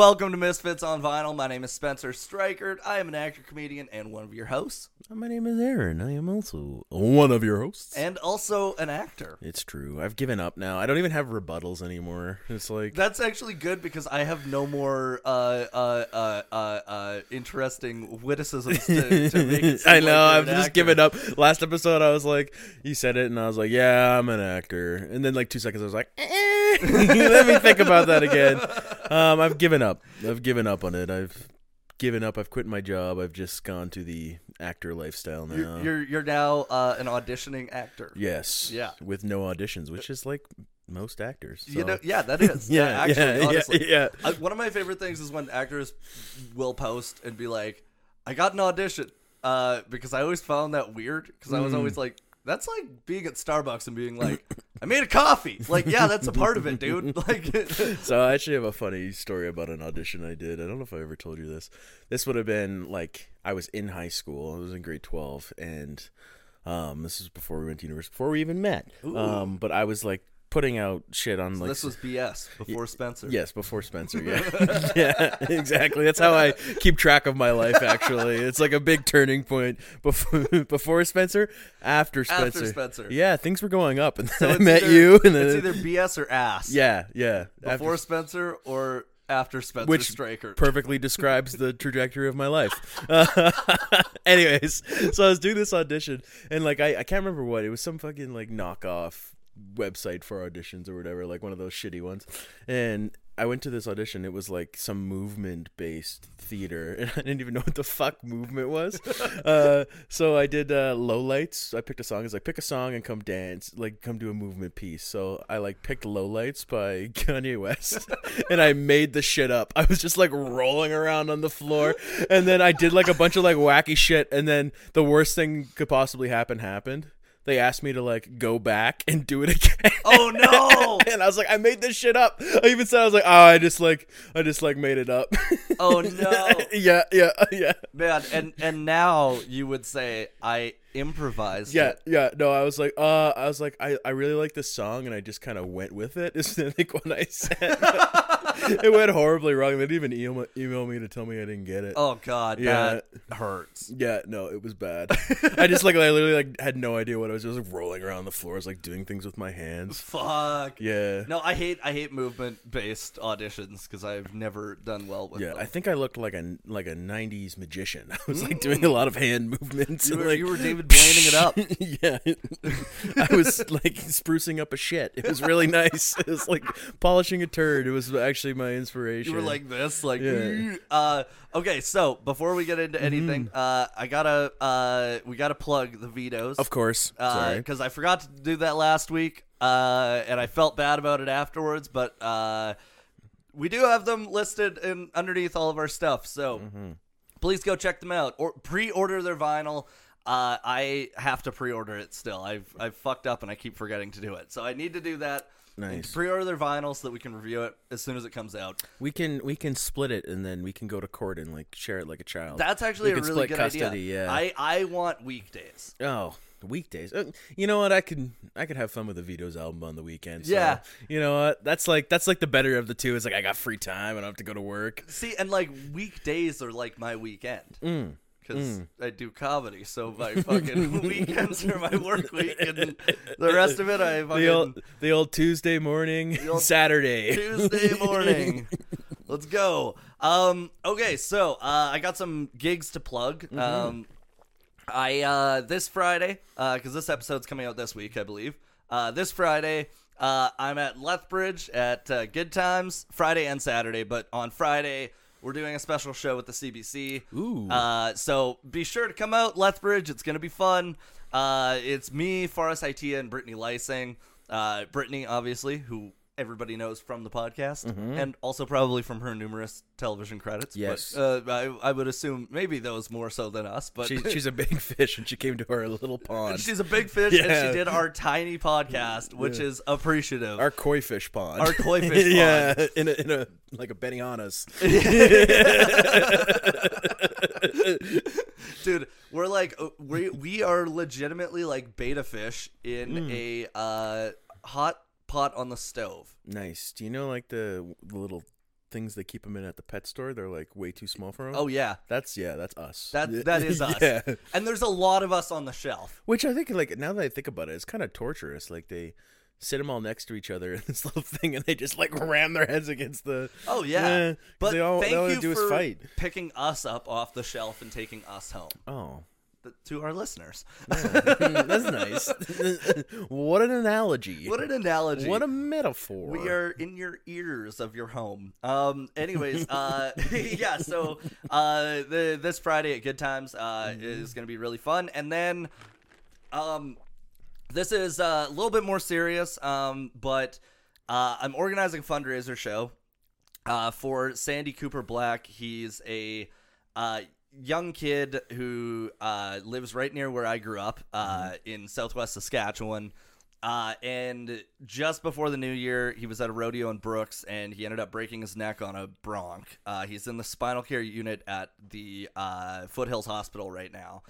welcome to Misfits on Vinyl. My name is Spencer Streichert. I am an actor, comedian, and one of your hosts, My name is Aaron. I am also one of your hosts. and also an actor. it's true. I've given up now. I don't even have rebuttals anymore. It's like That's actually good because I have no more uh, uh, uh, uh, uh, interesting witticisms to, to make. It I know. I've just actor. given up. Last episode, I was like, you said it, and I was like, yeah, I'm an actor. And then like two seconds, I was like, eh. let me think about that again. Um, I've given up. I've given up on it. I've given up. I've quit my job. I've just gone to the actor lifestyle now. You're, you're you're now uh, an auditioning actor. yes. Yeah. With no auditions, which is like most actors. You know, yeah, that is. Yeah. yeah, actually, yeah, honestly. yeah. I, one of my favorite things is when actors will post and be like, "I got an audition," uh, because I always found that weird. Because I was Mm. always like, "That's like being at Starbucks and being like, I made a coffee.' Like, yeah, that's a part of it, dude. Like, So I actually have a funny story about an audition I did. I don't know if I ever told you this. This would have been like I was in high school. I was in grade twelve, and um, this is before we went to university, before we even met. Um, but I was like putting out shit on like this was BS before Spencer. Yes, before Spencer. Yeah, yeah, exactly. That's how I keep track of my life. Actually, it's like a big turning point before before Spencer, after Spencer. After Spencer. Yeah, things were going up, and then I met either- you, and then it's either BS or ass. yeah, yeah. Before after- Spencer or after Spencer which Striker. perfectly describes the trajectory of my life. anyways, so I was doing this audition, and like I, I can't remember what it was, some fucking like knockoff website for auditions or whatever, like one of those shitty ones. And I went to this audition. It was like some movement based theater, and I didn't even know what the fuck movement was. uh, so I did uh, low lights. I picked a song. It's like pick a song and come dance, like come do a movement piece. So I like picked low lights by Kanye West, and I made the shit up. I was just like rolling around on the floor, and then I did like a bunch of like wacky shit, and then the worst thing could possibly happen happened. They asked me to like go back and do it again. oh no! and I was like, I made this shit up. I even said I was like, oh, I just like, I just like made it up. Oh no! yeah, yeah, yeah, Man, and and now you would say I improvised. yeah, it. yeah. No, I was like, uh, I was like, I, I really like this song, and I just kind of went with it. Is I think what I said. it went horribly wrong. They didn't even email, email me to tell me I didn't get it. Oh god, Yeah. that hurts. Yeah, no, it was bad. I just like, I literally like had no idea what I was. Just like rolling around the floor, I was like doing things with my hands. Fuck. Yeah. No, I hate I hate movement based auditions because I've never done well with Yeah, them. I think I looked like a like a '90s magician. I was like doing a lot of hand movements. you and, like, you were David Blaining it up. yeah, I was like sprucing up a shit. It was really nice. It was like polishing a turd. It was actually my inspiration. You were like this, like. Yeah. Mm-hmm. Uh, okay, so before we get into anything, uh, I gotta uh, we gotta plug the Vidos. of course. Sorry. because I forgot to do that last week, uh, and I felt bad about it afterwards. But uh, we do have them listed in underneath all of our stuff, so Mm-hmm. please go check them out or pre-order their vinyl. Uh, I have to pre-order it still. I've I've fucked up and I keep forgetting to do it, so I need to do that. Nice. Pre-order their vinyl so that we can review it as soon as it comes out. we can we can split it and then we can go to court and like share it like a child. That's actually We a really good custody, idea. yeah. I I want weekdays. Oh, weekdays. Uh, you know what? I could I could have fun with the Vidos album on the weekend. so, Yeah. You know what? That's like that's like the better of the two. It's like I got free time and I don't have to go to work. See, and like weekdays are like my weekend. Mm. Because I do comedy. So my fucking weekends are my work week, and the rest of it I fucking The old the old Tuesday morning, old Saturday. Tuesday morning. Let's go. Um. Okay. So uh, I got some gigs to plug. Mm-hmm. Um. I uh this Friday uh because this episode's coming out this week I believe. Uh, this Friday. Uh, I'm at Lethbridge at uh, Good Times Friday and Saturday, but on Friday we're doing a special show with the CBC. Ooh. Uh, so be sure to come out Lethbridge. It's gonna be fun. Uh, it's me, Forrest Itea, and Brittany Lysing. Uh, Brittany, obviously, who everybody knows from the podcast, and also probably from her numerous television credits. Mm-hmm. Yes. But, uh, I, I would assume maybe those more so than us. But She, she's a big fish and she came to our little pond. she's a big fish, and she did our tiny podcast, which is appreciative. our koi fish pond. Our koi fish pond. yeah, in a, in a like a Benihana's. dude we're like uh, we we are legitimately like betta fish in Mm. a uh hot pot on the stove Nice. Do you know like the, the little things they keep them in at the pet store. They're like way too small for them. Oh yeah, that's yeah, that's us. that that is us. yeah. And there's a lot of us on the shelf. Which I think, like now that I think about it, it's kind of torturous. Like they sit them all next to each other in this little thing, and they just like ram their heads against the. Oh yeah, 'cause but they all- thank they all you do is for fight. picking us up off the shelf and taking us home Oh, to our listeners. that's nice. what an analogy. What an analogy! What a metaphor. We are in your ears of your home. Um. Anyways, uh, yeah. So, uh, the this Friday at Good Times, uh, is gonna be really fun, and then, um, this is uh, a little bit more serious. Um, but, uh, I'm organizing a fundraiser show, uh, for Sandy Cooper Black. He's a, uh. Young kid who uh, lives right near where I grew up uh, in southwest Saskatchewan. Uh, and just before the new year, he was at a rodeo in Brooks, and he ended up breaking his neck on a bronc. Uh, he's in the spinal care unit at the uh, Foothills Hospital right now,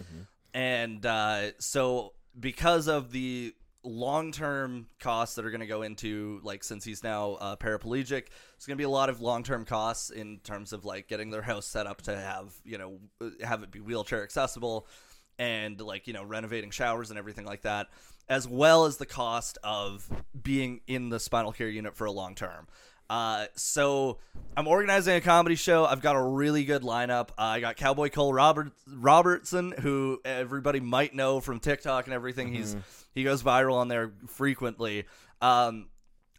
and uh, so because of the long-term costs that are going to go into like since he's now uh, paraplegic it's going to be a lot of long-term costs in terms of like getting their house set up to have you know have it be wheelchair accessible and like you know renovating showers and everything like that as well as the cost of being in the spinal care unit for a long term uh, so I'm organizing a comedy show. I've got a really good lineup. Uh, I got Cowboy Cole Robert Robertson, who everybody might know from TikTok and everything. He's he goes viral on there frequently. Um,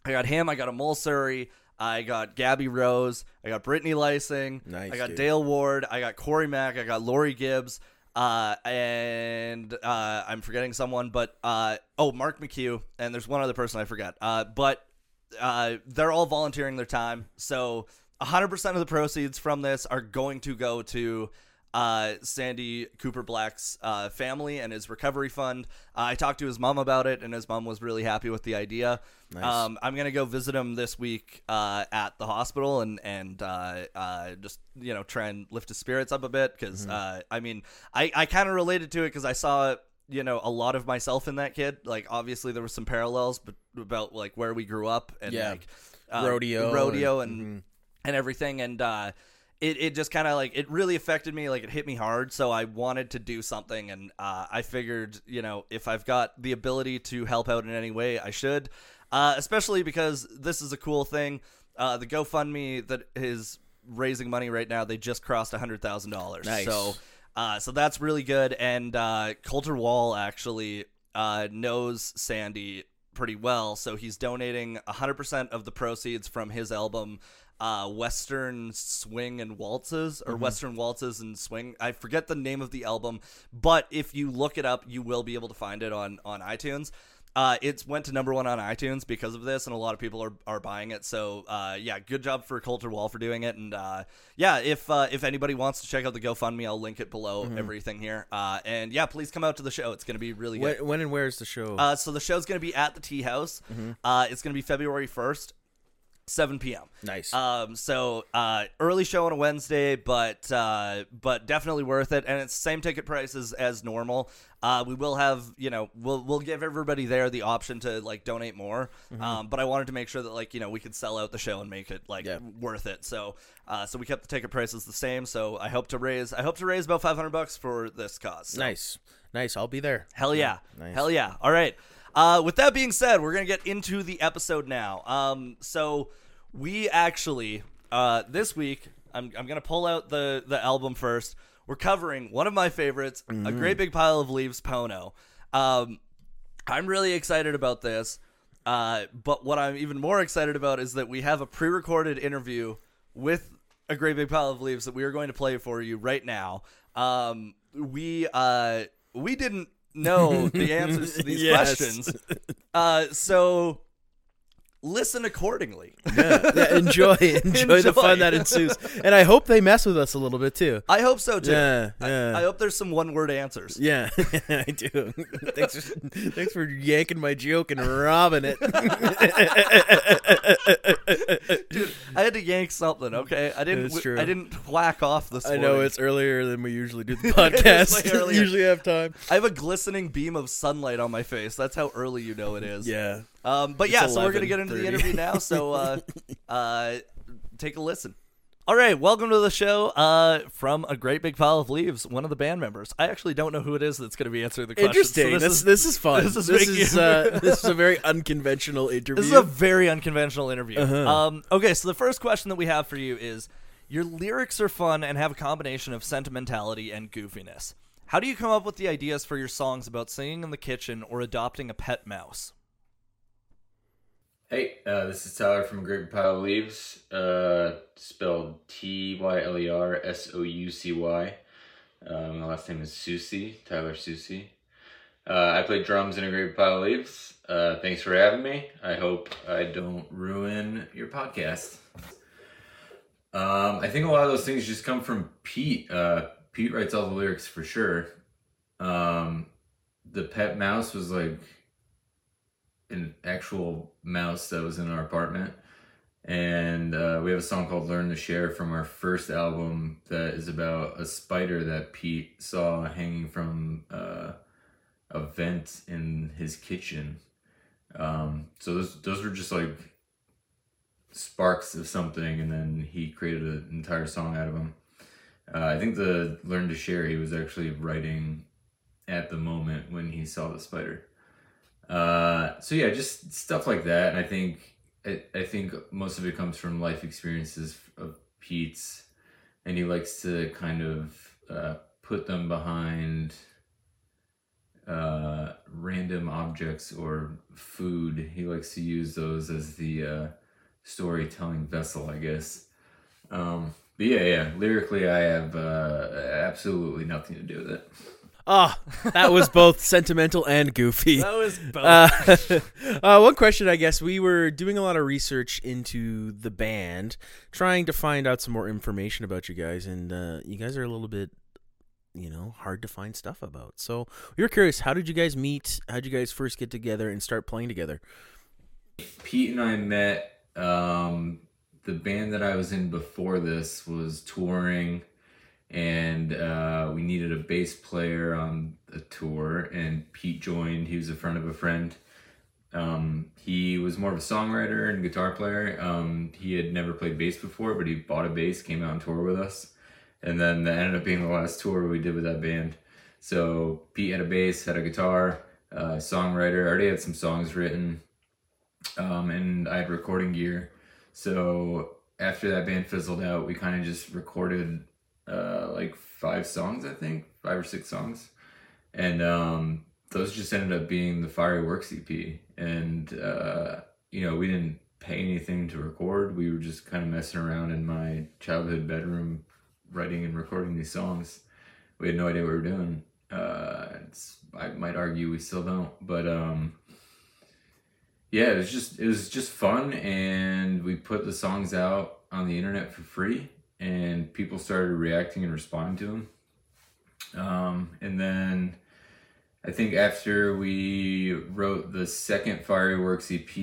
I got him. I got a Mulsuri. I got Gabby Rose. I got Brittany Lysing. Nice, I got dude. Dale Ward. I got Corey Mack. I got Lori Gibbs. Uh, and uh, I'm forgetting someone, but uh, oh, Mark McHugh, and there's one other person I forgot. Uh, but uh, they're all volunteering their time, so 100% of the proceeds from this are going to go to uh, Sandy Cooper Black's uh, family and his recovery fund. Uh, I talked to his mom about it, and his mom was really happy with the idea. Nice. Um, I'm gonna go visit him this week uh, at the hospital and and uh, uh, just you know try and lift his spirits up a bit because uh, I mean I I kind of related to it because I saw you know a lot of myself in that kid. Like obviously there were some parallels, but about like where we grew up and Yeah. like uh, Rodeo rodeo, and- and and everything. And. uh it, it just kind of like it really affected me. Like it hit me hard. So i wanted to do something. And uh, i figured you know if i've got the ability to help out in any way i should. Uh, especially because this is a cool thing. Uh, the gofundme that is raising money right now they just crossed $100000 Nice. so uh, so that's really good. And uh, Colter Wall actually uh, knows sandy pretty well so he's donating 100% of the proceeds from his album uh, Western Swing and Waltzes or Western Waltzes and Swing. I forget the name of the album, but if you look it up, you will be able to find it on on iTunes. Uh, it's went to number one on iTunes because of this, and a lot of people are, are buying it. So, uh, yeah, good job for Colter Wall for doing it. And uh, yeah, if uh, if anybody wants to check out the GoFundMe, I'll link it below everything here. Uh, and yeah, please come out to the show. It's going to be really good. When, when and where is the show? Uh, so the show's going to be at the Tea House. Uh, it's going to be February first, seven p.m. nice. Um, so uh, early show on a Wednesday, but uh, but definitely worth it, and it's same ticket prices as normal. Uh, we will have you know we'll we'll give everybody there the option to like donate more, Mm-hmm. um, but I wanted to make sure that like you know we could sell out the show and make it like Yeah. worth it. So uh, so we kept the ticket prices the same. So I hope to raise I hope to raise about five hundred bucks for this cause. So. nice. Nice. I'll be there. Hell yeah. Nice. Hell yeah. All right. Uh, with that being said, we're going to get into the episode now. Um, so we actually, uh, this week, I'm, I'm going to pull out the, the album first. We're covering one of my favorites, A Great Big Pile of Leaves, Pono. Um, I'm really excited about this. Uh, but what I'm even more excited about is that we have a pre recorded interview with A Great Big Pile of Leaves that we are going to play for you right now. Um, we, uh, we didn't know the answers to these Yes. questions. Uh, so listen accordingly. yeah, yeah, enjoy, enjoy, the fun that ensues, and I hope they mess with us a little bit too. I hope so too. Yeah, I- yeah. I, hope there's some one word answers. Yeah, I do. thanks, for, thanks for yanking my joke and robbing it. Dude, I had to yank something, okay? I didn't It's true. I didn't whack off this I know it's earlier than we usually do the podcast. usually have time. I have a glistening beam of sunlight on my face. That's how early you know it is. Yeah. Um, but yeah, It's so we're gonna get into the interview now. So uh, uh, take a listen. All right, welcome to the show uh, from a great big pile of leaves. One of the band members. I actually don't know who it is that's going to be answering the question. Interesting. So this, this, is, is, this is fun. this This is is uh, this is a very unconventional interview. this is a very unconventional interview. Uh-huh. Um, okay, so the first question that we have for you is: Your lyrics are fun and have a combination of sentimentality and goofiness. How do you come up with the ideas for your songs about singing in the kitchen or adopting a pet mouse? Hey, uh, this is Tyler from Great Pile of Leaves, uh, spelled T Y L E R S O U C Y. Uh, my last name is Soucy, Tyler Soucy. Uh, I play drums in a Great Pile of Leaves. Uh, thanks for having me. I hope I don't ruin your podcast. Um, I think a lot of those things just come from Pete. Pete writes all the lyrics for sure. Um, the pet mouse was like an actual mouse that was in our apartment. And uh, we have a song called Learn to Share from our first album that is about a spider that Pete saw hanging from uh, a vent in his kitchen. Um, so those, those were just like sparks of something, and then he created an entire song out of them. Uh, I think the Learn to Share he was actually writing at the moment when he saw the spider. Uh, so yeah, just stuff like that. And I think I, I think most of it comes from life experiences of Pete's, and he likes to kind of uh, put them behind uh, random objects or food. He likes to use those as the uh, storytelling vessel, I guess. Um, but yeah, yeah, lyrically, I have uh, absolutely nothing to do with it. Ah, that was both sentimental and goofy. That was both. Uh, uh, one question, I guess. We were doing a lot of research into the band, trying to find out some more information about you guys, and uh, you guys are a little bit, you know, hard to find stuff about. So we were curious, how did you guys meet? How did you guys first get together and start playing together? Pete and I met. Um, the band that I was in before this was touring, and uh, we needed a bass player on the tour. And Pete joined. He was a friend of a friend. Um, he was more of a songwriter and guitar player. Um, he had never played bass before, but he bought a bass, came out on tour with us, and then that ended up being the last tour we did with that band. So Pete had a bass, had a guitar, uh, songwriter. Already had some songs written um, and I had recording gear. So after that band fizzled out, we kind of just recorded uh, like five songs, I think, five or six songs, and um, those just ended up being the Fireworks EP. And uh, you know, we didn't pay anything to record. We were just kind of messing around in my childhood bedroom, writing and recording these songs. We had no idea what we were doing. Uh, I might argue we still don't, but um, yeah, it was just it was just fun, and we put the songs out on the internet for free, and people started reacting and responding to them. Um, and then I think after we wrote the second Fireworks EP,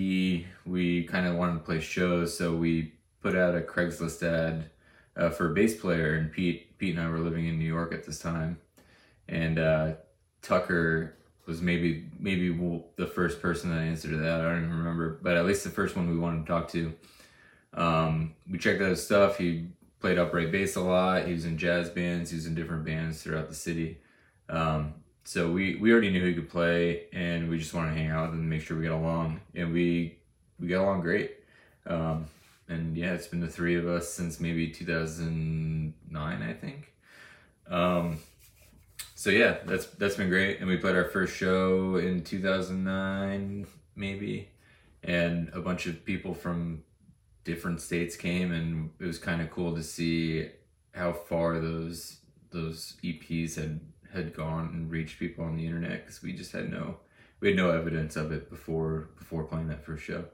we kind of wanted to play shows, so we put out a Craigslist ad uh, for a bass player, and Pete Pete and I were living in New York at this time, and uh, Tucker was maybe maybe the first person that answered that. I don't even remember, but at least the first one we wanted to talk to. Um, we checked out his stuff. He played upright bass a lot. He was in jazz bands. He was in different bands throughout the city. Um, so we we already knew he could play, and we just wanted to hang out and make sure we got along. And we we got along great. Um, and yeah, it's been the three of us since maybe 2009, I think. Um, so yeah, that's that's been great. And we played our first show in 2009, maybe, and a bunch of people from different states came, and it was kind of cool to see how far those those EPs had had gone and reached people on the internet because we just had no we had no evidence of it before before playing that first show.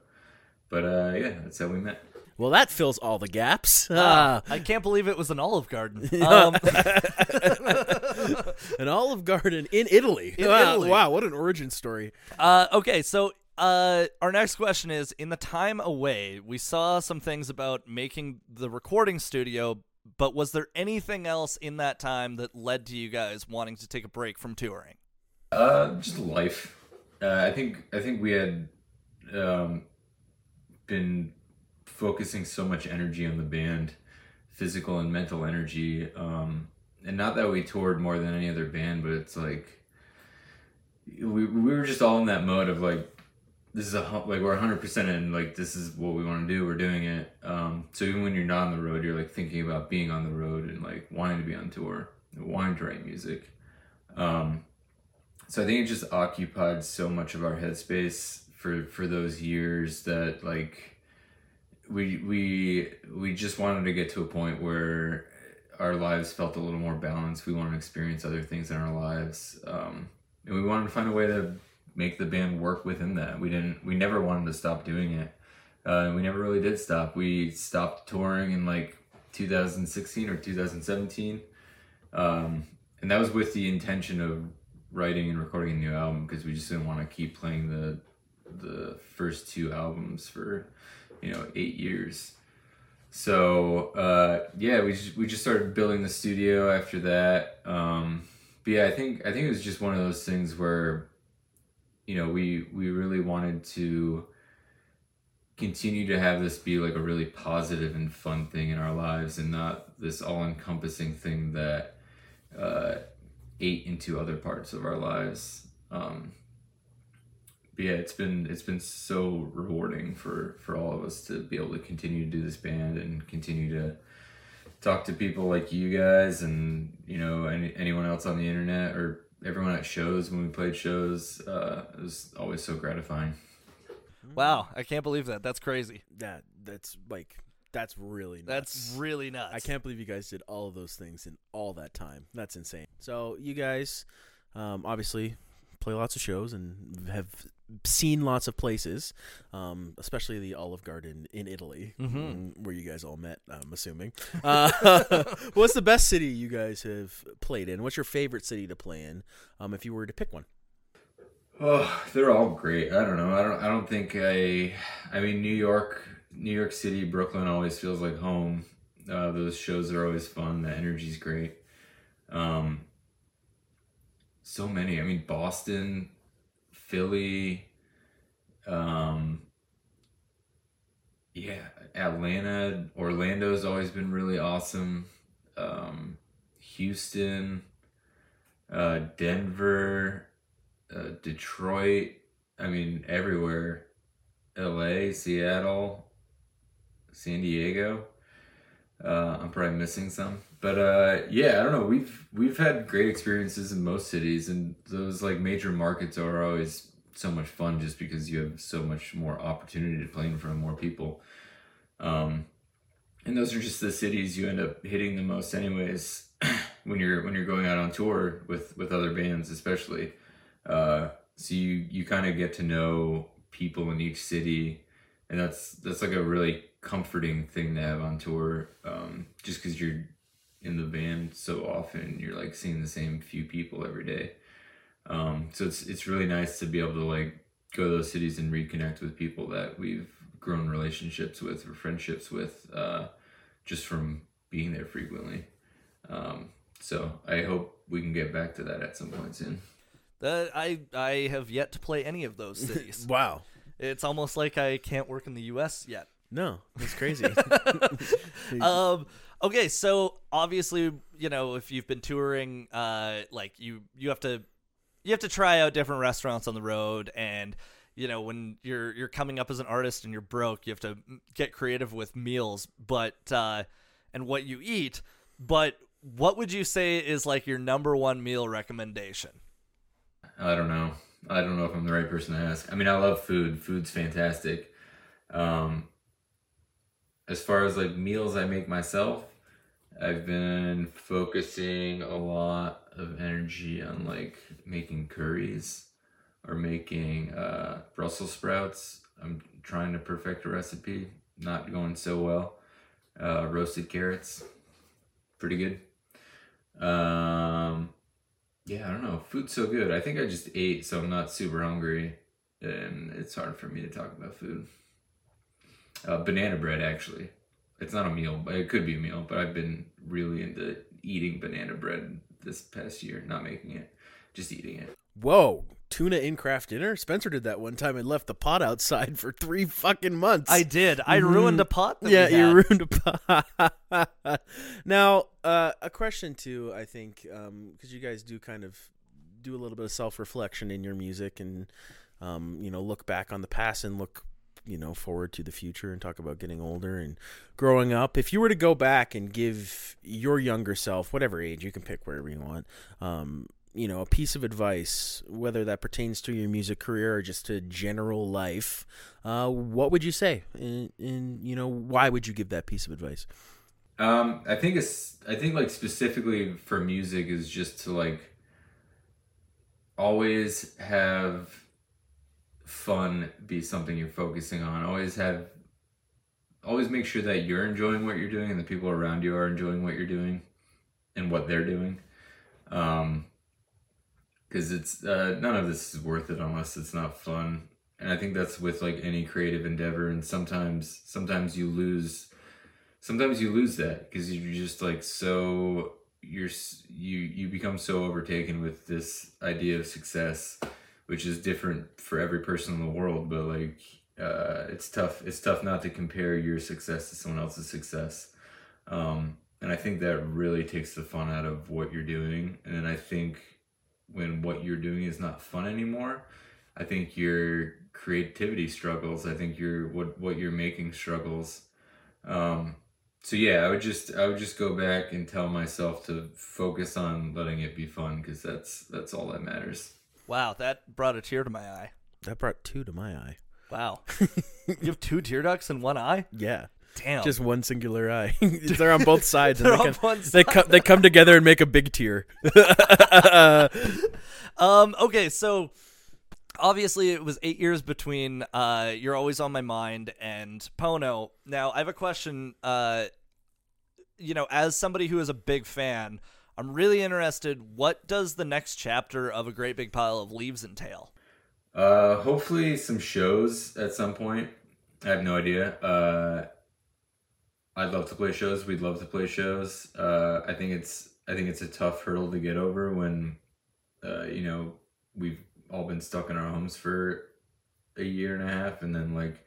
But uh, yeah, that's how we met. Well, that fills all the gaps. Ah, I can't believe it was an Olive Garden. Um, an Olive Garden in Italy. In wow, Italy. wow, what an origin story. uh, okay, so uh, our next question is: In the time away, we saw some things about making the recording studio, but was there anything else in that time that led to you guys wanting to take a break from touring? Uh, just life. Uh, I think I think we had um, been focusing so much energy on the band physical and mental energy. Um, and not that we toured more than any other band, but it's like we we were just all in that mode of like this is a like we're 100% in like this is what we want to do we're doing it. Um so even when you're not on the road you're like thinking about being on the road and like wanting to be on tour and wanting to write music. Um so i think it just occupied so much of our headspace for for those years that like we we we just wanted to get to a point where our lives felt a little more balanced. We wanted to experience other things in our lives. Um and we wanted to find a way to make the band work within that. We didn't. We never wanted to stop doing it. Uh, we never really did stop. We stopped touring in like 2016 or 2017, um, and that was with the intention of writing and recording a new album because we just didn't want to keep playing the the first two albums for you know eight years. So uh, yeah, we just, we just started building the studio after that. Um, but yeah, I think I think it was just one of those things where, you know, we we really wanted to continue to have this be like a really positive and fun thing in our lives, and not this all-encompassing thing that uh, ate into other parts of our lives. Um, but yeah, it's been it's been so rewarding for for all of us to be able to continue to do this band and continue to talk to people like you guys and you know any, anyone else on the internet or everyone at shows when we played shows uh, it was always so gratifying Wow, I can't believe that. That's crazy. That that's like that's really nuts. That's really nuts. I can't believe you guys did all of those things in all that time. That's insane. So you guys, um, obviously, play lots of shows and have seen lots of places, um, especially the Olive Garden in Italy, Mhm. mm, where you guys all met. I'm assuming. Uh, what's the best city you guys have played in? What's your favorite city to play in, um, if you were to pick one? oh they're all great i don't know i don't i don't think i i mean new york new york city brooklyn always feels like home uh, those shows are always fun the energy's great um so many i mean boston philly um yeah atlanta orlando's always been really awesome. Um houston uh denver uh, detroit i mean everywhere. La seattle san diego. Uh, i'm probably missing some but uh, yeah i don't know. We've we've had great experiences in most cities and those like major markets are always so much fun just because you have so much more opportunity to play in front of more people. Um, and those are just the cities you end up hitting the most anyways when you're when you're going out on tour with with other bands especially. Uh, so you you kind of get to know people in each city and that's that's like a really comforting thing to have on tour um, just because you're in the band so often you're like seeing the same few people every day um, so it's it's really nice to be able to like go to those cities and reconnect with people that we've grown relationships with or friendships with uh, just from being there frequently um, so i hope we can get back to that at some point soon That I I have yet to play any of those cities. Wow. it's almost like I can't work in the U.S. yet. No, that's crazy. um okay so obviously you know if you've been touring uh like you you have to you have to try out different restaurants on the road and you know when you're you're coming up as an artist and you're broke you have to get creative with meals but uh and what you eat but what would you say is like your number one meal recommendation I don't know. I don't know if I'm the right person to ask. I mean, I love food. Food's fantastic. Um, as far as like meals I make myself, I've been focusing a lot of energy on like making curries or making uh, Brussels sprouts. I'm trying to perfect a recipe. Not going so well. Uh, roasted carrots, pretty good. Um, yeah, I don't know. Food's so good. I think I just ate, so I'm not super hungry, and it's hard for me to talk about food. Uh, banana bread, actually. It's not a meal, but it could be a meal. But I've been really into eating banana bread this past year, not making it, just eating it. Whoa, tuna in Kraft Dinner? Spencer did that one time and left the pot outside for three fucking months. I did. I ruined a pot. That yeah, you ruined a pot. now, uh, a question too. I think because you guys do kind of do a little bit of self reflection in your music, and um, you know, look back on the past and look, you know, forward to the future, and talk about getting older and growing up. If you were to go back and give your younger self, whatever age you can pick, wherever you want, um, you know, a piece of advice, whether that pertains to your music career or just to general life, uh, what would you say? And, and, you know, why would you give that piece of advice? Um, I think it's I think like specifically for music is just to like always have fun be something you're focusing on. Always have always make sure that you're enjoying what you're doing and the people around you are enjoying what you're doing and what they're doing. Um because it's uh, none of this is worth it unless it's not fun and i think that's with like any creative endeavor and sometimes sometimes you lose sometimes you lose that because you're just like so you're you you become so overtaken with this idea of success which is different for every person in the world but like uh it's tough it's tough not to compare your success to someone else's success. Um and i think that really takes the fun out of what you're doing and then i think when what you're doing is not fun anymore i think your creativity struggles i think your what what you're making struggles. Um so yeah i would just i would just go back and tell myself to focus on letting it be fun because that's that's all that matters Wow, that brought a tear to my eye. That brought two to my eye. Wow. you have two tear ducts in one eye? Yeah. Damn. Just one singular eye. They're on both sides. They're they, on come, one they, come, they come together and make a big tear. Um. Okay. So obviously, it was eight years between uh, "You're Always on My Mind" and Pono. Now, I have a question. Uh, you know, as somebody who is a big fan, I'm really interested. What does the next chapter of a great big pile of leaves entail? Uh, hopefully some shows at some point. I have no idea. Uh, I'd love to play shows. We'd love to play shows. Uh, I think it's I think it's a tough hurdle to get over when, uh, you know, we've all been stuck in our homes for a year and a half, and then like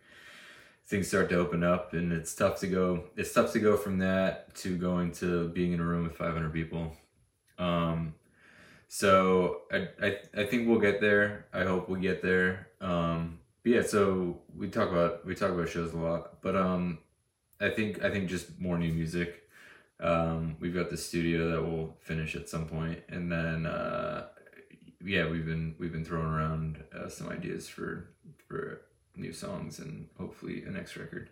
things start to open up, and it's tough to go. It's tough to go from that to going to being in a room with 500 people. Um, so I, I I think we'll get there. I hope we get there. Um, but yeah, so we talk about we talk about shows a lot, but um, I think I think just more new music. Um, we've got the studio that will finish at some point, and then uh, yeah, we've been we've been throwing around uh, some ideas for for new songs and hopefully a next record.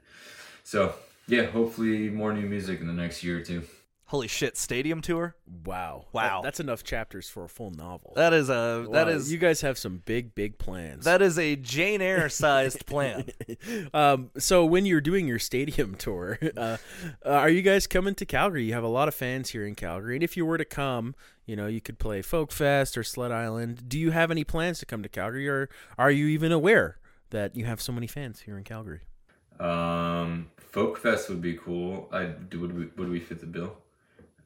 So yeah, hopefully more new music in the next year or two. Holy shit! Stadium tour. wow. Wow. That- that's enough chapters for a full novel. That is a that Wow, is You guys have some big, big plans. that is a Jane Eyre sized plan. um, so when you're doing your stadium tour, uh, uh, are you guys coming to Calgary? You have a lot of fans here in Calgary, and if you were to come, you know, you could play Folk Fest or Sled Island. Do you have any plans to come to Calgary, or are you even aware that you have so many fans here in Calgary? Um, Folk Fest would be cool. I. Would we would we fit the bill?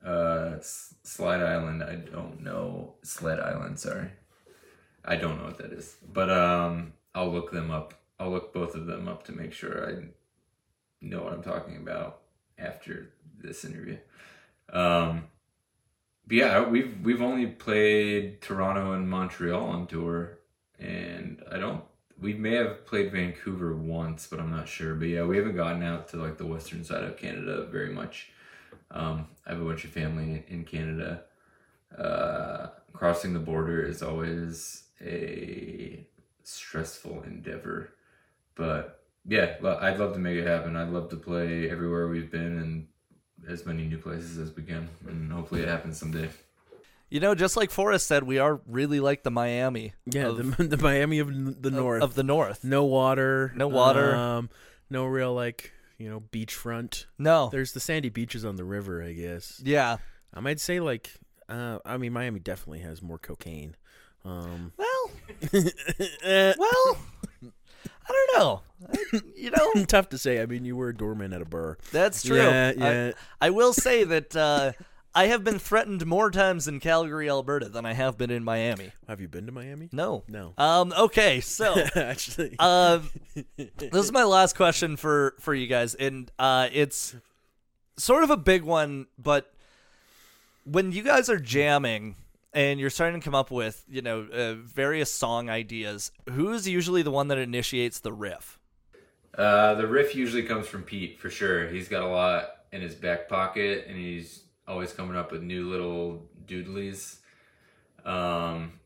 Uh, Slide Island. I don't know. Sled Island. Sorry, I don't know what that is. But um, I'll look them up. I'll look both of them up to make sure I know what I'm talking about after this interview. Um, but yeah, we've we've only played Toronto and Montreal on tour, and I don't we may have played Vancouver once, but I'm not sure. But yeah, we haven't gotten out to like the western side of Canada very much. Um, I have a bunch of family in Canada. Uh, crossing the border is always a stressful endeavor, but yeah, I'd love to make it happen. I'd love to play everywhere we've been and as many new places as we can, and hopefully it happens someday. You know, just like Forrest said, we are really like the Miami. Yeah, of, the, the Miami of the of- North. of the North. no water, No water. um, no real like you know beachfront. No. There's the sandy beaches on the river, I guess. Yeah. I might say like, uh, I mean, Miami definitely has more cocaine. Um, Well, eh, well, I don't know. I- you know, tough to say. I mean, you were a doorman at a bar. that's true. Yeah, I- yeah. I, will say that uh, I have been threatened more times in Calgary, Alberta than I have been in Miami. Have you been to Miami? No. No. Um. Okay. So. Actually. Um, this is my last question for for you guys, and uh, it's sort of a big one. But when you guys are jamming and you're starting to come up with, you know, uh, various song ideas, who's usually the one that initiates the riff? Uh, the riff usually comes from Pete for sure. He's got a lot in his back pocket, and he's always coming up with new little doodlies. Um,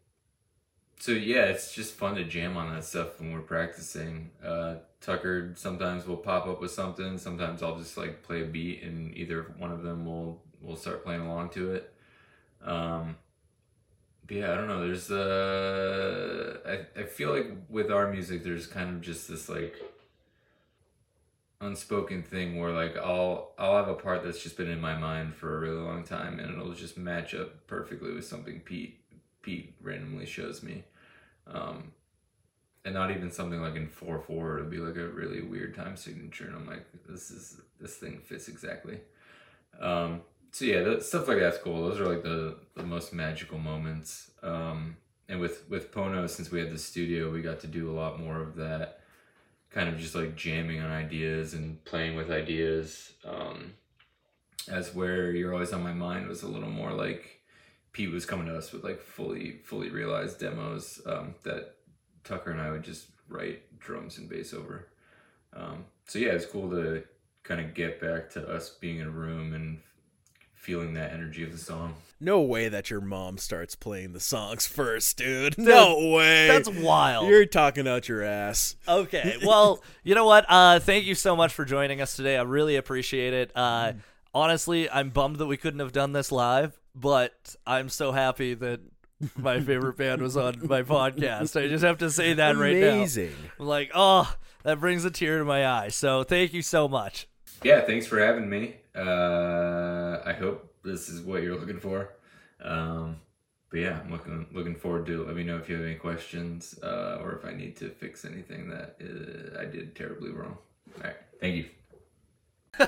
so yeah, it's just fun to jam on that stuff when we're practicing. Uh, Tucker sometimes will pop up with something. Sometimes I'll just like play a beat, and either one of them will will start playing along to it. Um, but yeah, I don't know. There's uh, I I feel like with our music, there's kind of just this like unspoken thing where like I'll I'll have a part that's just been in my mind for a really long time and it'll just match up perfectly with something Pete Pete randomly shows me. Um and not even something like in four four, it'll be like a really weird time signature and I'm like, this is this thing fits exactly. Um so yeah, that, stuff like that's cool. Those are like the, the most magical moments. Um and with with Pono, since we had the studio, we got to do a lot more of that kind of just like jamming on ideas and playing with ideas. Um, as where you're always on my mind was a little more like Pete was coming to us with like fully fully realized demos um, that Tucker and I would just write drums and bass over. Um, so yeah, it's cool to kind of get back to us being in a room and feeling that energy of the song. No way that your mom starts playing the songs first, dude. No way. That's wild. You're talking out your ass. Okay. Well, you know what? Uh, thank you so much for joining us today. I really appreciate it. Uh, honestly, I'm bummed that we couldn't have done this live, but I'm so happy that my favorite band was on my podcast. I just have to say that right now. Amazing. Like, oh, that brings a tear to my eye. So thank you so much. Yeah, thanks for having me. Uh, I hope this is what you're looking for. Um, but yeah, I'm looking looking forward to it. Let me know if you have any questions uh, or if I need to fix anything that uh, I did terribly wrong. All right, thank you.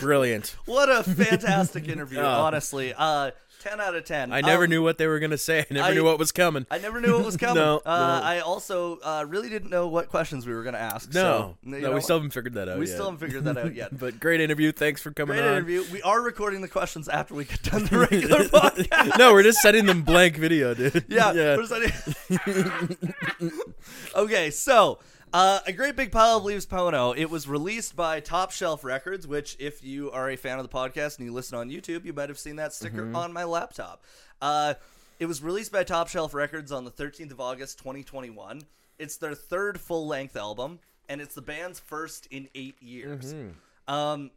Brilliant. What a fantastic interview, Oh. honestly. Uh, 10 out of 10. I never Um, knew what they were gonna say. I never I- knew what was coming. I never knew what was coming. No, uh, no. I also uh, really didn't know what questions we were going to ask. no, so, no, know, we still haven't figured that out. we yet. still haven't figured that out yet. But great interview. Thanks for coming Great on. interview. We are recording the questions after we get done the regular podcast. no, we're just sending them blank video, dude. Yeah. yeah. okay, so uh, a great big pile of leaves Pono. It was released by Top Shelf Records, which, if you are a fan of the podcast and you listen on YouTube, you might have seen that sticker Mm-hmm. on my laptop. Uh, it was released by Top Shelf Records on the 13th of August, 2021. It's their third full length album, and it's the band's first in eight years. Mm-hmm. Um,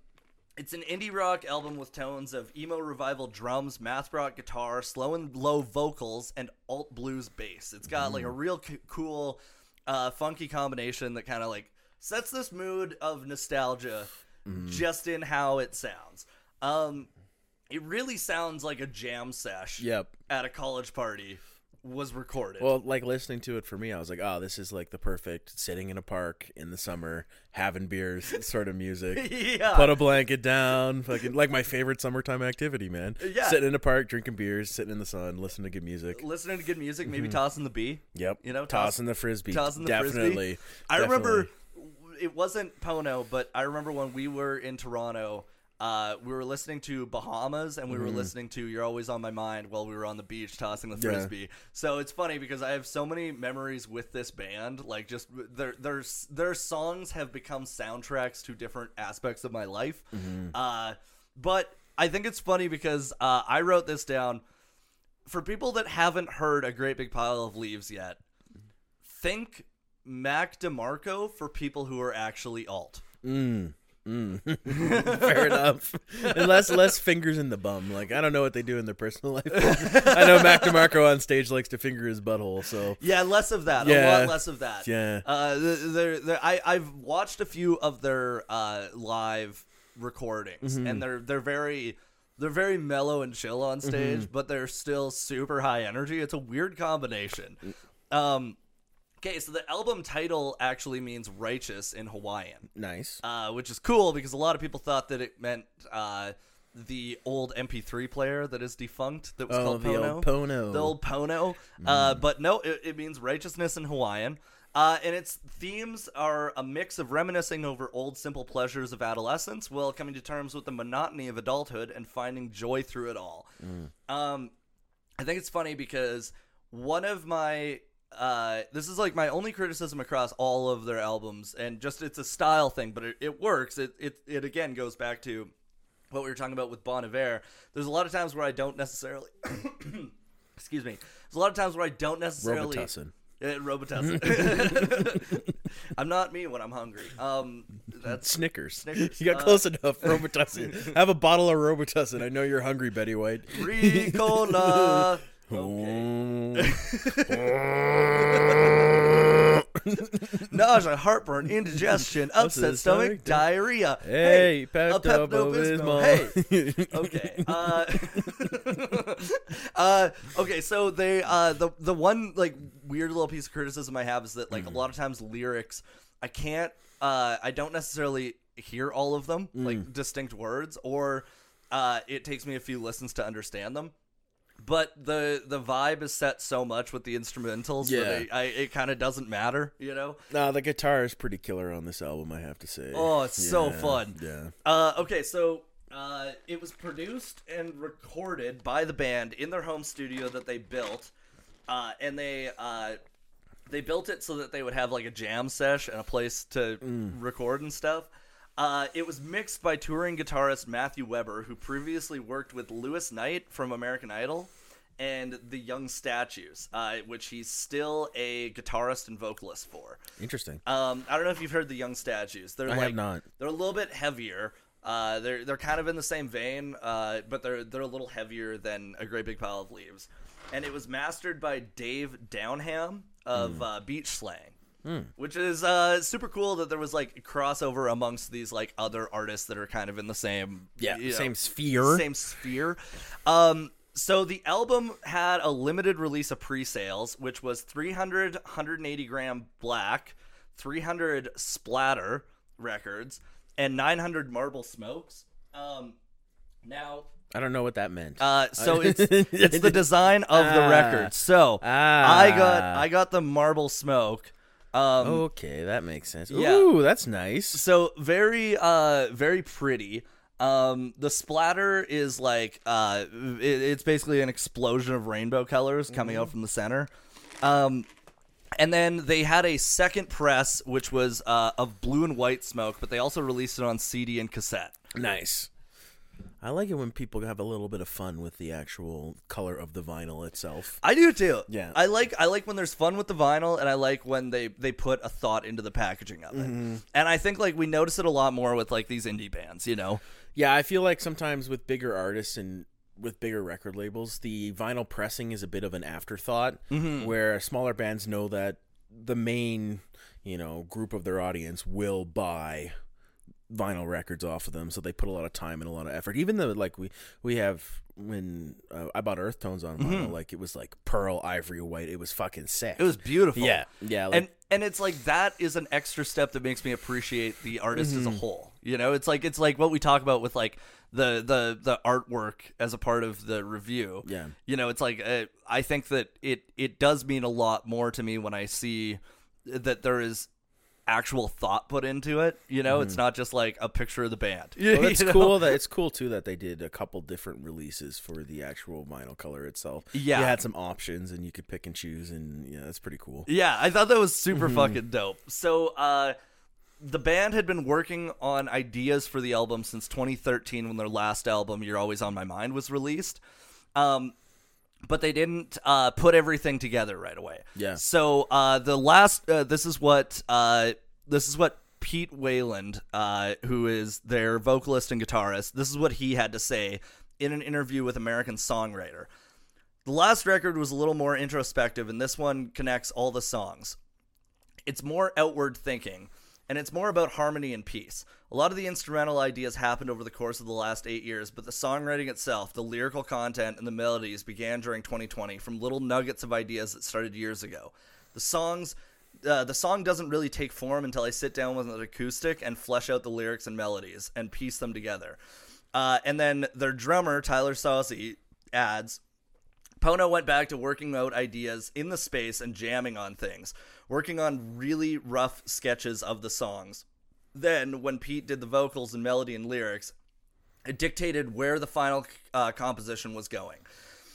it's an indie rock album with tones of emo revival drums, math rock guitar, slow and low vocals, and alt blues bass. It's got like a real c- cool, uh, funky combination that kind of like sets this mood of nostalgia just in how it sounds. Um, it really sounds like a jam sesh Yep. at a college party was recorded. Well, like listening to it for me, I was like, oh, this is like the perfect sitting in a park in the summer, having beers sort of music. yeah. Put a blanket down, fucking like my favorite summertime activity, man. Yeah. Sitting in a park, drinking beers, sitting in the sun, listening to good music. Listening to good music, maybe mm-hmm. tossing the bee. Yep. You know, toss- tossing the frisbee. tossing the frisbee. Definitely. I remember it wasn't Pono, but I remember when we were in Toronto, uh, we were listening to Bahamas and we were listening to You're Always on My Mind while we were on the beach tossing the Mm-hmm. Yeah. frisbee. So it's funny because I have so many memories with this band. Like just their their their songs have become soundtracks to different aspects of my life. Mm-hmm. Uh, but I think it's funny because uh, I wrote this down for people that haven't heard a great big pile of leaves yet. Think Mac DeMarco for people who are actually alt. Mm. Mm. Fair enough. And less less fingers in the bum. Like I don't know what they do in their personal life. I know Mac DeMarco on stage likes to finger his butthole. So Yeah, less of that. A Yeah. lot less of that. Yeah. Uh, they're, they're, I I've watched a few of their uh, live recordings, Mm-hmm. and they're they're very they're very mellow and chill on stage, Mm-hmm. but they're still super high energy. It's a weird combination. Um, okay, so the album title actually means righteous in Hawaiian. nice. uh, which is cool because a lot of people thought that it meant uh, the old MP3 player that is defunct that was Oh, called the Pono. old Pono. The old Pono. Uh, but no, it, it means righteousness in Hawaiian. Uh, and its themes are a mix of reminiscing over old simple pleasures of adolescence while coming to terms with the monotony of adulthood and finding joy through it all. Um, I think it's funny because one of my uh, this is like my only criticism across all of their albums, and just it's a style thing, but it, it works. It, it it again goes back to what we were talking about with Bon Iver. There's a lot of times where I don't necessarily excuse me. There's a lot of times where I don't necessarily Robitussin. Uh, Robitussin. I'm not me when I'm hungry. Um, that's Snickers. Snickers, You got uh, close enough. Robitussin. Have a bottle of Robitussin. I know you're hungry, Betty White. Ricola. Nausea, heartburn, indigestion, upset stomach, diarrhea. Hey, a Pepto-Bismol. Hey, okay. Uh, uh, okay. So they, uh, the the one like weird little piece of criticism I have is that like a lot of times lyrics, I can't, uh, I don't necessarily hear all of them like distinct words, or uh, it takes me a few listens to understand them but the the vibe is set so much with the instrumentals Yeah. that I, I, it kind of doesn't matter, you know. Nah, the guitar is pretty killer on this album, I have to say. Oh, it's so fun. Yeah. Uh, okay, so uh, it was produced and recorded by the band in their home studio that they built, uh, and they uh, they built it so that they would have like a jam sesh and a place to record and stuff. Uh, it was mixed by touring guitarist Matthew Weber, who previously worked with Lewis Knight from American Idol and the Young Statues, uh, which he's still a guitarist and vocalist for. Interesting. Um, I don't know if you've heard the Young Statues. They're I have not. they're a little bit heavier. Uh, they're they're kind of in the same vein, uh, but they're they're a little heavier than a great big pile of leaves. And it was mastered by Dave Downham of uh, Beach Slang, which is uh, super cool that there was like crossover amongst these like other artists that are kind of in the same Yeah, you know, same sphere. same sphere. Um, so the album had a limited release of pre-sales, which was 300 180 gram black, 300 splatter records, and 900 marble smokes. Um, now, I don't know what that meant. uh, so it's it's the design of the Ah. record. So Ah. I got I got the marble smoke. Um, okay, that makes sense. yeah. Ooh, that's nice. so very uh very pretty um the splatter is like uh it, it's basically an explosion of rainbow colors coming out from the center um and then they had a second press which was uh of blue and white smoke but they also released it on cd and cassette Nice. I like it when people have a little bit of fun with the actual color of the vinyl itself. I do too. Yeah. I like I like when there's fun with the vinyl, and I like when they they put a thought into the packaging of it. Mm-hmm. And I think like we notice it a lot more with like these indie bands, you know. Yeah, I feel like sometimes with bigger artists and with bigger record labels, the vinyl pressing is a bit of an afterthought where smaller bands know that the main, you know, group of their audience will buy vinyl records off of them so they put a lot of time and a lot of effort even though like we we have when uh, i bought earth tones on vinyl like it was like pearl ivory white it was fucking sick It was beautiful. yeah yeah like, and and it's like that is an extra step that makes me appreciate the artist as a whole. You know, it's like it's like what we talk about with like the the the artwork as a part of the review. Yeah. You know, it's like uh, I think that it it does mean a lot more to me when I see that there is actual thought put into it. You know, it's not just like a picture of the band. Well, it's You know? cool that it's cool too that they did a couple different releases for the actual vinyl color itself. Yeah. you had some options and you could pick and choose, and yeah, that's pretty cool. Yeah, I thought that was super Mm-hmm. fucking dope. So, uh, the band had been working on ideas for the album since 2013 when their last album, You're Always on My Mind, was released. Um, but they didn't uh, put everything together right away. Yeah. So uh, the last, uh, this is what uh, this is what Pete Weiland, uh, who is their vocalist and guitarist, this is what he had to say in an interview with American Songwriter. The last record was a little more introspective, and this one connects all the songs. It's more outward thinking, and it's more about harmony and peace. A lot of the instrumental ideas happened over the course of the last eight years, but the songwriting itself, the lyrical content, and the melodies began during 2020 from little nuggets of ideas that started years ago. The songs. Uh, the song doesn't really take form until I sit down with an acoustic and flesh out the lyrics and melodies and piece them together. Uh, and then their drummer, Tyler Soucy, adds Pono went back to working out ideas in the space and jamming on things, working on really rough sketches of the songs. Then, when Pete did the vocals and melody and lyrics, it dictated where the final uh, composition was going.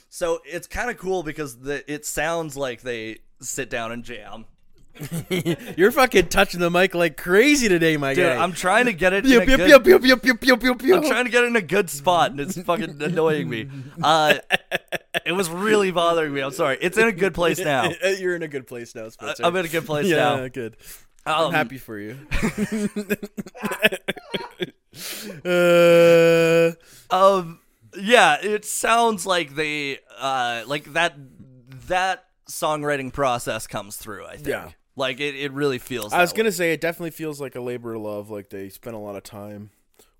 So it's kind of cool because the, it sounds like they sit down and jam. You're fucking touching the mic like crazy today, my Dude, guy. I'm trying to get it. In a good. I'm trying to get it in a good spot, and it's fucking annoying me. Uh, it was really bothering me. I'm sorry. It's in a good place now. You're in a good place now, Spencer. I'm in a good place yeah, now. good. Um, I'm happy for you. uh, Um, yeah, it sounds like they uh like that that songwriting process comes through. I think. Yeah. Like it, it really feels. I was gonna say it definitely feels like a labor of love. Like they spent a lot of time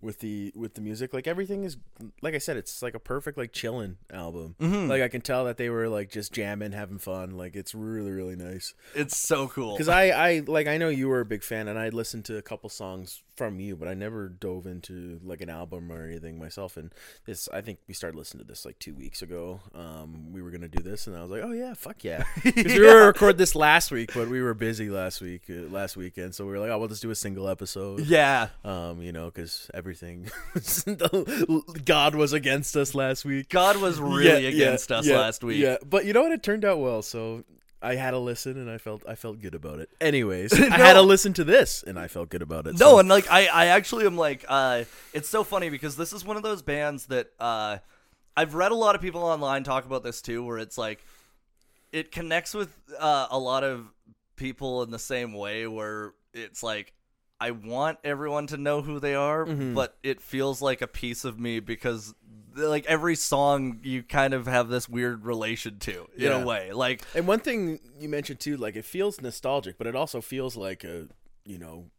with the with the music. Like everything is, like I said, it's like a perfect like chilling album. Mm-hmm. Like I can tell that they were like just jamming, having fun. Like it's really really nice. It's so cool. Because I I like I know you were a big fan, and I listened to a couple songs from you, but I never dove into like an album or anything myself. And this, I think we started listening to this like two weeks ago. Um, we were gonna do this, and I was like, oh yeah, fuck yeah. Because we were gonna record this last week, but we were busy last week, uh, last weekend, so we were like, oh, we'll just do a single episode. yeah, Um, you know, because everything, God was against us last week. God was really Yeah, yeah, against us yeah, last week. Yeah, but you know what? It turned out well. So I had to listen, and I felt I felt good about it. Anyways, I had to listen to this, and I felt good about it. No, so- and like I, I actually am like, uh, it's so funny because this is one of those bands that uh, I've read a lot of people online talk about this too, where it's like it connects with uh, a lot of people in the same way, where it's like I want everyone to know who they are, Mm-hmm. but it feels like a piece of me because like every song you kind of have this weird relation to in Yeah. a way, like and one thing you mentioned too, like it feels nostalgic, but it also feels like a you know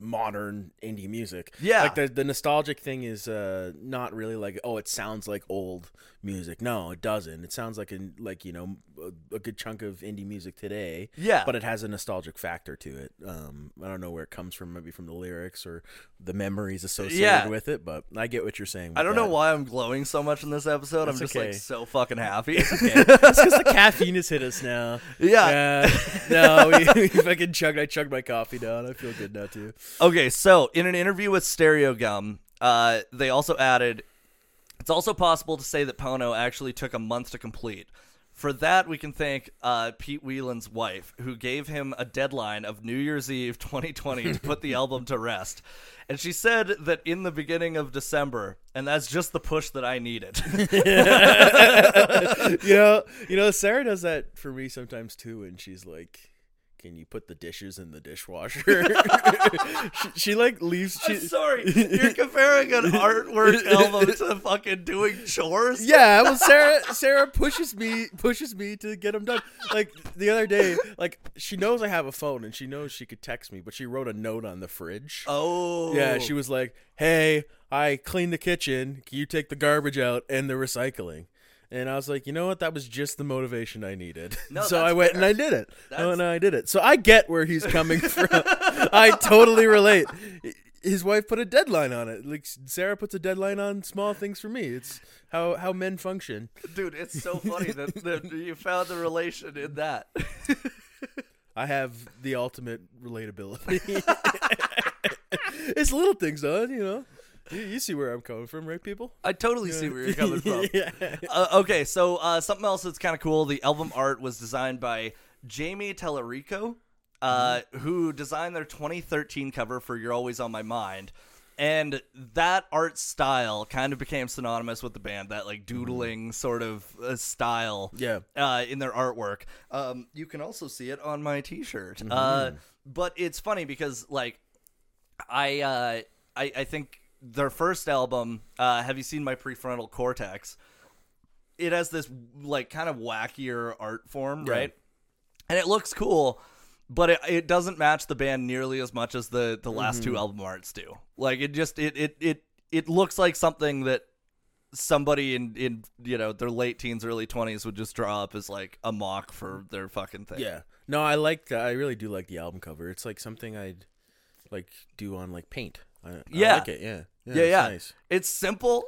modern indie music. Yeah. like the the nostalgic thing is uh not really like oh it sounds like old music. No, it doesn't. It sounds like a like you know a, a good chunk of indie music today. Yeah. but it has a nostalgic factor to it. Um, I don't know where it comes from, maybe from the lyrics or the memories associated Yeah. with it, but I get what you're saying. I don't know why I'm glowing so much in this episode. I'm just okay. like so fucking happy. Okay. It's because the caffeine has hit us now. Yeah. Yeah. no, we, we fucking chugged. I chugged my coffee down. I feel good now too. Okay, so in an interview with Stereogum, uh, they also added it's also possible to say that Pono actually took a month to complete. For that, we can thank uh, Pete Weiland's wife, who gave him a deadline of New Year's Eve 2020 to put the album to rest. And she said that in the beginning of December, and that's just the push that I needed. you know, you know, Sarah does that for me sometimes too, and she's like, "Can you put the dishes in the dishwasher?" she, she like leaves. She, I'm sorry, you're comparing an artwork album to fucking doing chores? Yeah, well, Sarah Sarah pushes me pushes me to get them done. Like the other day, like she knows I have a phone and she knows she could text me, but she wrote a note on the fridge. Oh. Yeah, she was like, "Hey, I cleaned the kitchen. Can you take the garbage out and the recycling?" And I was like, "You know what? That was just the motivation I needed." No, so I went fair. and I did it. That's- Oh, and I did it. So I get where he's coming from. I totally relate. His wife put a deadline on it. Like Sarah puts a deadline on small things for me. It's how how men function. Dude, it's so funny that, that you found the relation in that. I have the ultimate relatability. it's little things, though. You know, you, you see where I'm coming from, right, people? I totally see where you're coming from. yeah. Uh, okay, so uh, something else that's kind of cool. The album art was designed by Jamie Tellerico, uh, who designed their 2013 cover for "You're Always on My Mind." And that art style kind of became synonymous with the band, that like doodling sort of uh, style Yeah. uh, in their artwork. Um, you can also see it on my T-shirt. Uh, but it's funny because like I, uh, I I think their first album, uh, "Have You Seen My Prefrontal Cortex?" It has this like kind of wackier art form, Yeah. right? And it looks cool, but it, it doesn't match the band nearly as much as the the last two album arts do. Like it just it it it it looks like something that somebody in in you know their late teens early 20s would just draw up as like a mock for their fucking thing Yeah. No, I like. I really do like the album cover. It's like something I'd like do on like paint. I, I Yeah. like it. Yeah. Yeah, it's yeah. nice. It's simple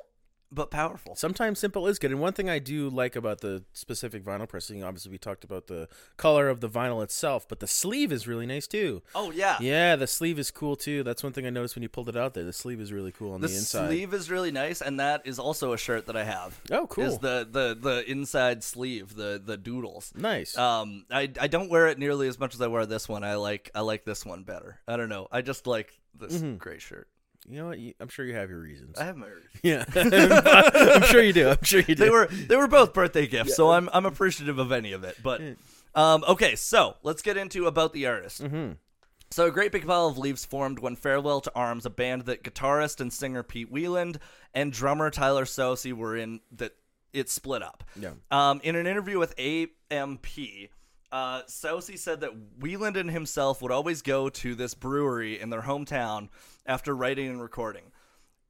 but powerful. Sometimes simple is good. And one thing I do like about the specific vinyl pressing, obviously we talked about the color of the vinyl itself, but the sleeve is really nice too. Oh yeah. Yeah, the sleeve is cool too. That's one thing I noticed when you pulled it out there. The sleeve is really cool on The inside. the, inside. sleeve is really nice, and that is also a shirt that I have. Oh, cool. Is the the the inside sleeve the the doodles? nice. Um, I I don't wear it nearly as much as I wear this one. I like I like this one better. I don't know. I just like this Mm-hmm. gray shirt. You know what? You, I'm sure you have your reasons. I have my reasons. yeah, I'm sure you do. I'm sure you do. They were they were both birthday gifts, so I'm I'm appreciative of any of it. But um, okay, so let's get into about the artist. Mm-hmm. So, a great big pile of leaves formed when Farewell to Arms, a band that guitarist and singer Pete Weiland and drummer Tyler Soucy were in, that it split up. Yeah. Um, in an interview with AMP, uh, Soucy said that Weiland and himself would always go to this brewery in their hometown after writing and recording.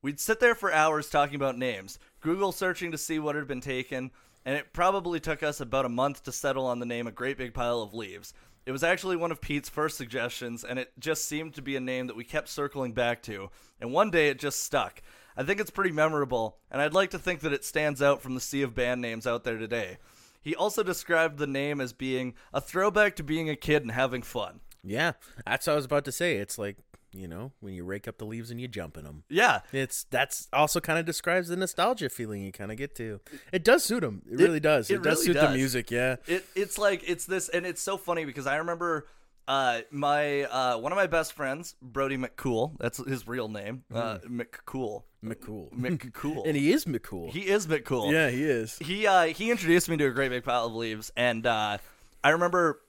We'd sit there for hours talking about names, Google searching to see what had been taken, and it probably took us about a month to settle on the name A Great Big Pile of Leaves. It was actually one of Pete's first suggestions, and it just seemed to be a name that we kept circling back to, and one day it just stuck. I think it's pretty memorable, and I'd like to think that it stands out from the sea of band names out there today. He also described the name as being a throwback to being a kid and having fun. Yeah, that's what I was about to say. It's like you know when you rake up the leaves and you jump in them. Yeah, It's that's also kind of describes the nostalgia feeling you kind of get to. It does suit them. It really does. it It, does really suit does. the music. Yeah. it it's like it's this and it's so funny because I remember uh my uh one of my best friends Brody McCool that's his real name uh McCool McCool. McCool and he is McCool. he is McCool yeah, he is. he uh he introduced me to a great big pile of leaves and uh I remember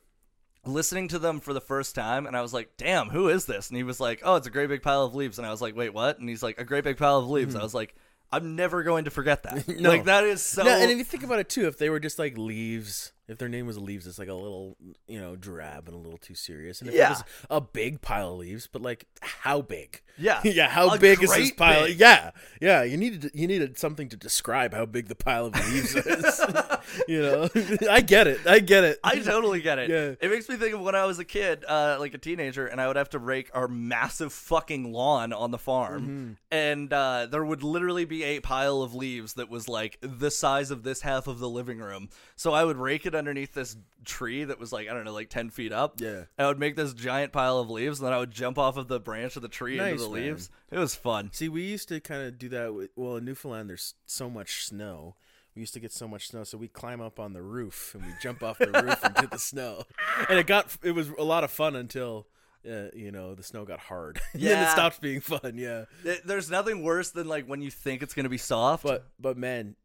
listening to them for the first time and I was like damn who is this? And he was like oh it's a great big pile of leaves. And I was like wait what? And he's like a great big pile of leaves. I hmm. was like I'm never going to forget that. No. like that is so No, and if you think about it too, if they were just like leaves, if their name was leaves, it's like a little, you know, drab and a little too serious. And if Yeah. it was a big pile of leaves, but like how big? Yeah. yeah. How A big is this pile? big. Yeah, yeah. You needed you needed something to describe how big the pile of leaves is. you know, I get it. I get it. I totally get it. Yeah. It makes me think of when I was a kid, uh, like a teenager, and I would have to rake our massive fucking lawn on the farm. Mm-hmm. And uh, there would literally be a pile of leaves that was like the size of this half of the living room. So I would rake it underneath this tree that was like, I don't know, like 10 feet up. Yeah. I would make this giant pile of leaves, and then I would jump off of the branch of the tree Nice, into the man. leaves. It was fun. See, we used to kind of do that. With, well, in Newfoundland, there's so much snow. We used to get so much snow, so we climb up on the roof and we jump off the roof and into the snow, and it got it was a lot of fun until. Uh, you know the snow got hard. then it stopped being fun. Yeah, There's nothing worse than like when you think it's going to be soft. but but man,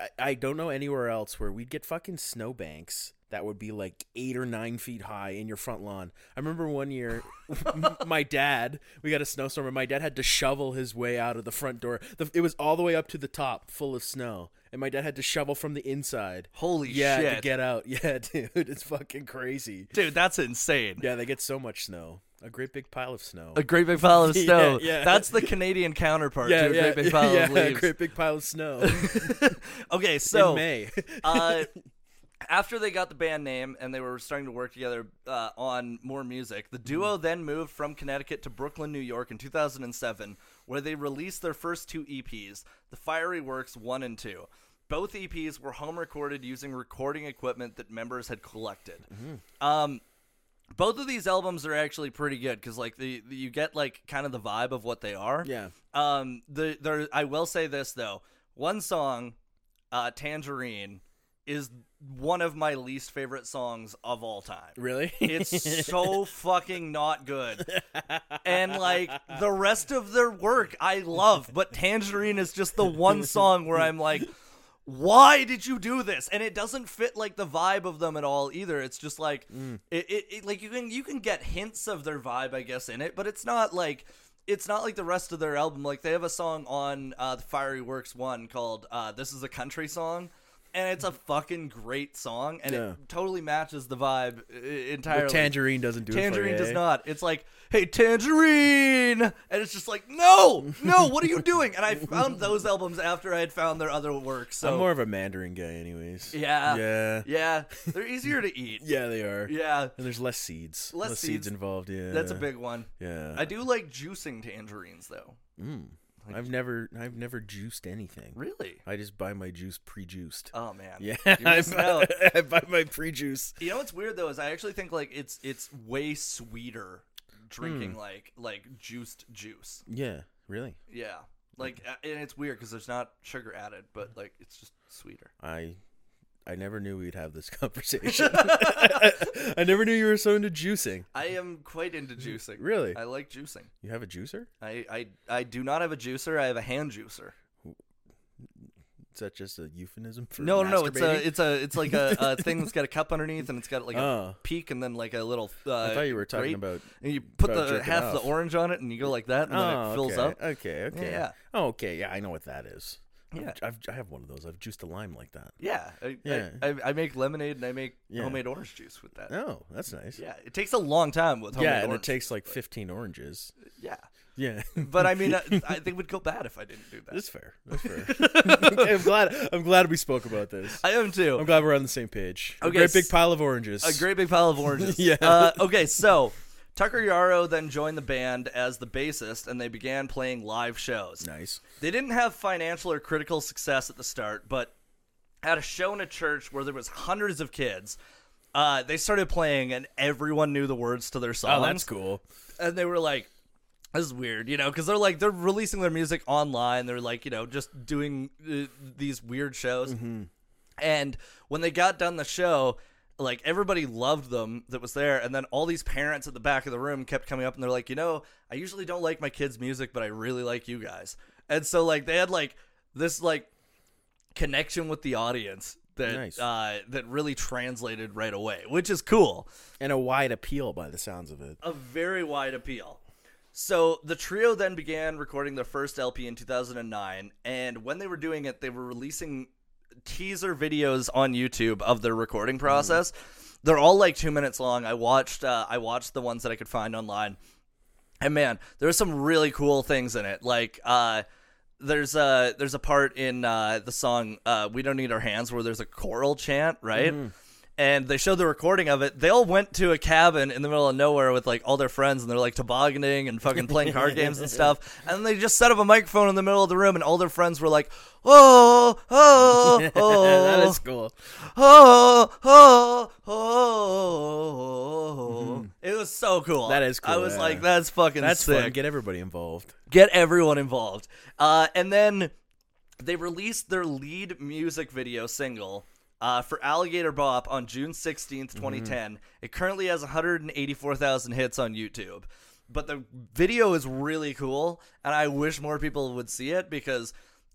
I, I don't know anywhere else where we'd get fucking snowbanks that would be like eight or nine feet high in your front lawn. I remember one year, my dad, we got a snowstorm, and my dad had to shovel his way out of the front door. The, it was all the way up to the top, full of snow, and my dad had to shovel from the inside. Holy yeah, shit. to get out. Yeah, dude, it's fucking crazy. Dude, that's insane. Yeah, they get so much snow, a great big pile of snow. A great big pile of snow. yeah. That's the Canadian counterpart yeah, to a yeah, great big pile yeah, of leaves. great big pile of snow okay, so in May. uh, after they got the band name and they were starting to work together uh, on more music, the duo Mm-hmm. then moved from Connecticut to Brooklyn, New York in 2007, where they released their first two EPs, The Fiery Works 1 and 2. Both EPs were home recorded using recording equipment that members had collected. Mm-hmm. Um, both of these albums are actually pretty good because like the, the you get like kind of the vibe of what they are. yeah. Um, the there I will say this though, one song, uh, Tangerine, is one of my least favorite songs of all time. Really? It's so fucking not good. And like the rest of their work I love, but Tangerine is just the one song where I'm like why did you do this? And it doesn't fit like the vibe of them at all either. It's just like it, it, it like you can you can get hints of their vibe I guess in it, but it's not like it's not like the rest of their album. Like they have a song on uh, the Fiery Works one called uh, "This Is a Country Song," and it's a fucking great song, and Yeah. it totally matches the vibe uh, entirely. Tangerine doesn't do Tangerine it for you, does eh? not. It's like, hey, Tangerine, and it's just like, no, no, what are you doing? And I found those albums after I had found their other works. So I'm more of a Mandarin guy, anyways. yeah, Yeah. yeah, they're easier to eat. Yeah, they are. Yeah, And there's less seeds. Less seeds. seeds. involved. Yeah. that's a big one. Yeah. I do like juicing tangerines though. Mm. I've never I've never juiced anything. Really? I just buy my juice pre-juiced. Oh man. yeah, I buy. I buy my pre-juice. You know what's weird though is I actually think like it's it's way sweeter Hmm. drinking like like juiced juice. Yeah, really. Yeah. Like and it's weird because there's not sugar added, but like it's just sweeter. I I never knew we'd have this conversation. I never knew you were so into juicing. I am quite into juicing. Really? I like juicing. You have a juicer? I, I I do not have a juicer. I have a hand juicer. Is that just a euphemism for No, no, no. It's a it's a it's like a, a thing that's got a cup underneath and it's got like a Oh. peak and then like a little. Uh, I thought you were talking grape. about. And you put the half the orange on it and you go like that and then Oh, it fills okay. up. Okay, okay. Yeah. Oh, okay. Yeah, I know what that is. I've- Yeah. I've, I have one of those. I've juiced a lime like that. Yeah, I, Yeah. I, I, I make lemonade and I make Yeah. homemade orange juice with that. Oh, that's nice. Yeah, it takes a long time with homemade yeah, and it orange. takes like 15 oranges. yeah, Yeah. but I mean, I, I think it would go bad if I didn't do that. That's fair. That's fair. I'm glad. I'm glad we spoke about this. I am too. I'm glad we're on the same page. A Okay, great big pile of oranges. A great big pile of oranges. Yeah. Uh, okay, so Tucker Yarrow then joined the band as the bassist, and they began playing live shows. Nice. They didn't have financial or critical success at the start, but at a show in a church where there was hundreds of kids, uh, they started playing, and everyone knew the words to their songs. Oh, that's cool. and they were like this is weird you know because they're like they're releasing their music online they're like you know just doing uh, these weird shows and when they got done the show like everybody loved them that was there and then all these parents at the back of the room kept coming up and they're like you know i usually don't like my kids music but i really like you guys and so like they had like this like connection with the audience that Nice. uh that really translated right away which is cool And a wide appeal by the sounds of it. a very wide appeal. So the trio then began recording their first LP in 2009, and when they were doing it, they were releasing teaser videos on YouTube of their recording process. They're all like two minutes long. I watched uh, I watched the ones that I could find online, and man, there's some really cool things in it. Like uh, there's a there's a part in uh, the song uh, "We Don't Need Our Hands" where there's a choral chant, right? And they showed the recording of it. They all went to a cabin in the middle of nowhere with like all their friends, and they're like tobogganing and fucking playing card games and stuff. And they just set up a microphone in the middle of the room, and all their friends were like, "Oh, oh, oh, that is cool. oh, oh, oh. It was so cool. That is I was yeah. like, that's fucking That's sick. fun. Get everybody involved. Get everyone involved. Uh, and then they released their lead music video single uh, for Alligator Bop on June 16th, 2010. It currently has 184,000 hits on YouTube. But the video is really cool, and I wish more people would see it because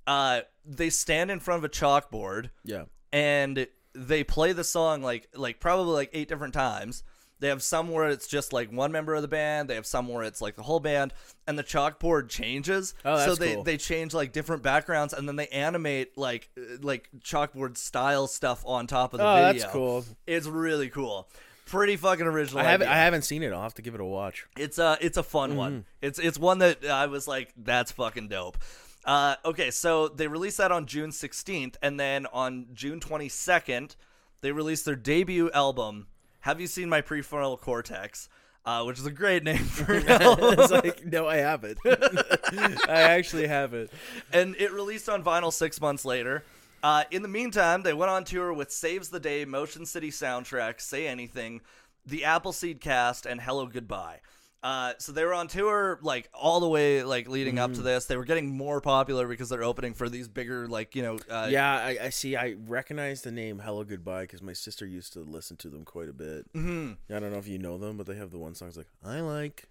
uh, they stand in front of a chalkboard Yeah. and they play the song like like probably like eight different times. They have some where it's just like one member of the band. They have some where it's like the whole band, and the chalkboard changes. Oh, so that's they cool. they change like different backgrounds, and then they animate like uh, like chalkboard style stuff on top of the Oh, video. that's cool. It's really cool. Pretty fucking original. I haven't. idea. I haven't seen it. I'll have to give it a watch. It's a it's a fun one. It's it's one that I was like, that's fucking dope. Uh, okay, so they released that on June 16th, and then on June 22nd, they released their debut album. Have you seen my prefrontal cortex? Uh, which is a great name for album. it's like, no, I haven't. I actually haven't. and it released on vinyl six months later. Uh, in the meantime, they went on tour with Saves the Day, Motion City Soundtrack, Say Anything, the Appleseed Cast, and Hello Goodbye. Uh, so they were on tour like all the way like leading up to this. They were getting more popular because they're opening for these bigger like you know uh, Yeah, I, I see. I recognize the name "Hello Goodbye" because my sister used to listen to them quite a bit. Mm-hmm. I don't know if you know them, but they have the one songs like "I like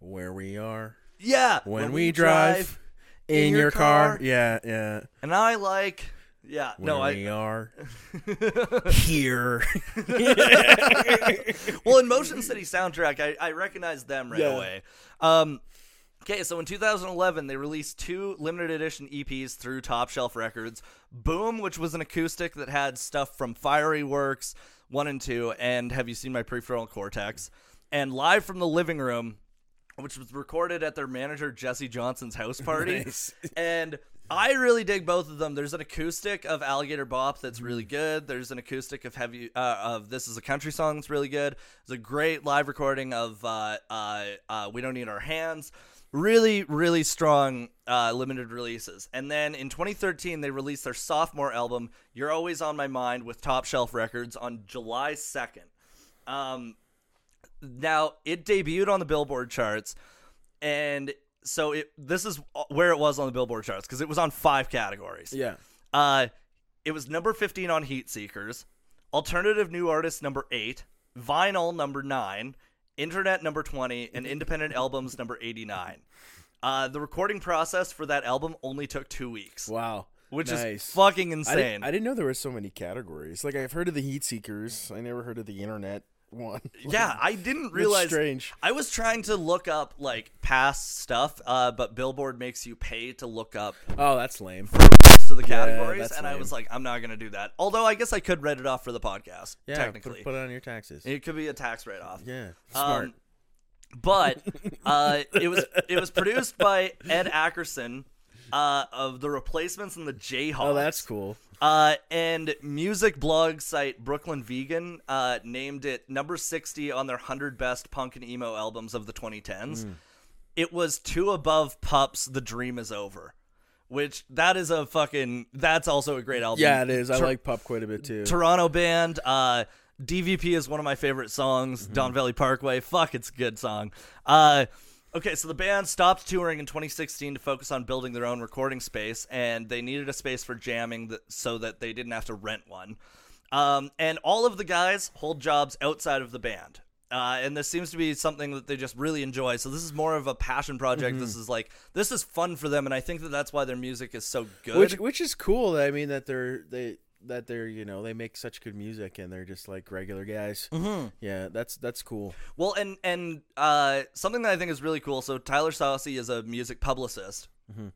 where we are yeah when, we, drive, in, your, car. Yeah, yeah. and I like yeah Where no I we are here. well, in Motion City soundtrack, I, I recognized them right Yeah. away. Um, okay, so in 2011, they released two limited edition EPs through Top Shelf Records. Boom, which was an acoustic that had stuff from Fiery Works one and two, and Have You Seen My Prefrontal Cortex? And Live from the Living Room, which was recorded at their manager Jesse Johnson's house party. Nice. And I really dig both of them. There's an acoustic of Alligator Bop that's really good. There's an acoustic of Heavy uh, of This Is a Country Song that's really good. There's a great live recording of uh, uh, uh, We Don't Need Our Hands. really, really strong uh, limited releases. And then in 2013, they released their sophomore album, "You're Always on My Mind" with Top Shelf Records on July 2nd. Um, now it debuted on the Billboard charts, and so it this is where it was on the Billboard charts because it was on five categories. Yeah. Uh, it was number 15 on Heat Seekers, Alternative New Artist number 8, Vinyl number 9, Internet number 20, and Independent Albums number 89. Uh, the recording process for that album only took two weeks, Wow. which nice. is fucking I insane. didn't, I didn't know there were so many categories. Like I've heard of the heat seekers. I never heard of the internet one. yeah, I didn't realize. strange. I was trying to look up like past stuff, uh, but Billboard makes you pay to look up Oh, that's lame. For most of the categories, that's and I was like, I'm not gonna do that. Although I guess I could write it off for the podcast. Yeah, technically, put, put it on your taxes. it could be a tax write-off. yeah, smart. Um, but uh, it was it was produced by Ed Ackerson uh, of the Replacements and the Jayhawks. oh, that's cool. Uh, and music blog site Brooklyn Vegan uh, named it number 60 on their 100 best punk and emo albums of the 2010s. Hmm. It was two above Pups, The Dream Is Over, which that is a fucking, that's also a great album. Yeah, it is. I Tor- like Pup quite a bit too. Toronto band. Uh, DVP is one of my favorite songs. Mm-hmm. Don Valley Parkway. Fuck, it's a good song. Uh, okay, so the band stopped touring in 2016 to focus on building their own recording space, and they needed a space for jamming that, so that they didn't have to rent one. Um, and all of the guys hold jobs outside of the band. Uh, and this seems to be something that they just really enjoy. So this is more of a passion project. Mm-hmm. This is like this is fun for them, and I think that that's why their music is so good. which which is cool. I mean that they're they that they're you know they make such good music and they're just like regular guys. Mm-hmm. Yeah, that's that's cool. Well, and and uh, something that I think is really cool. So Tyler Soucy is a music publicist, Mm-hmm.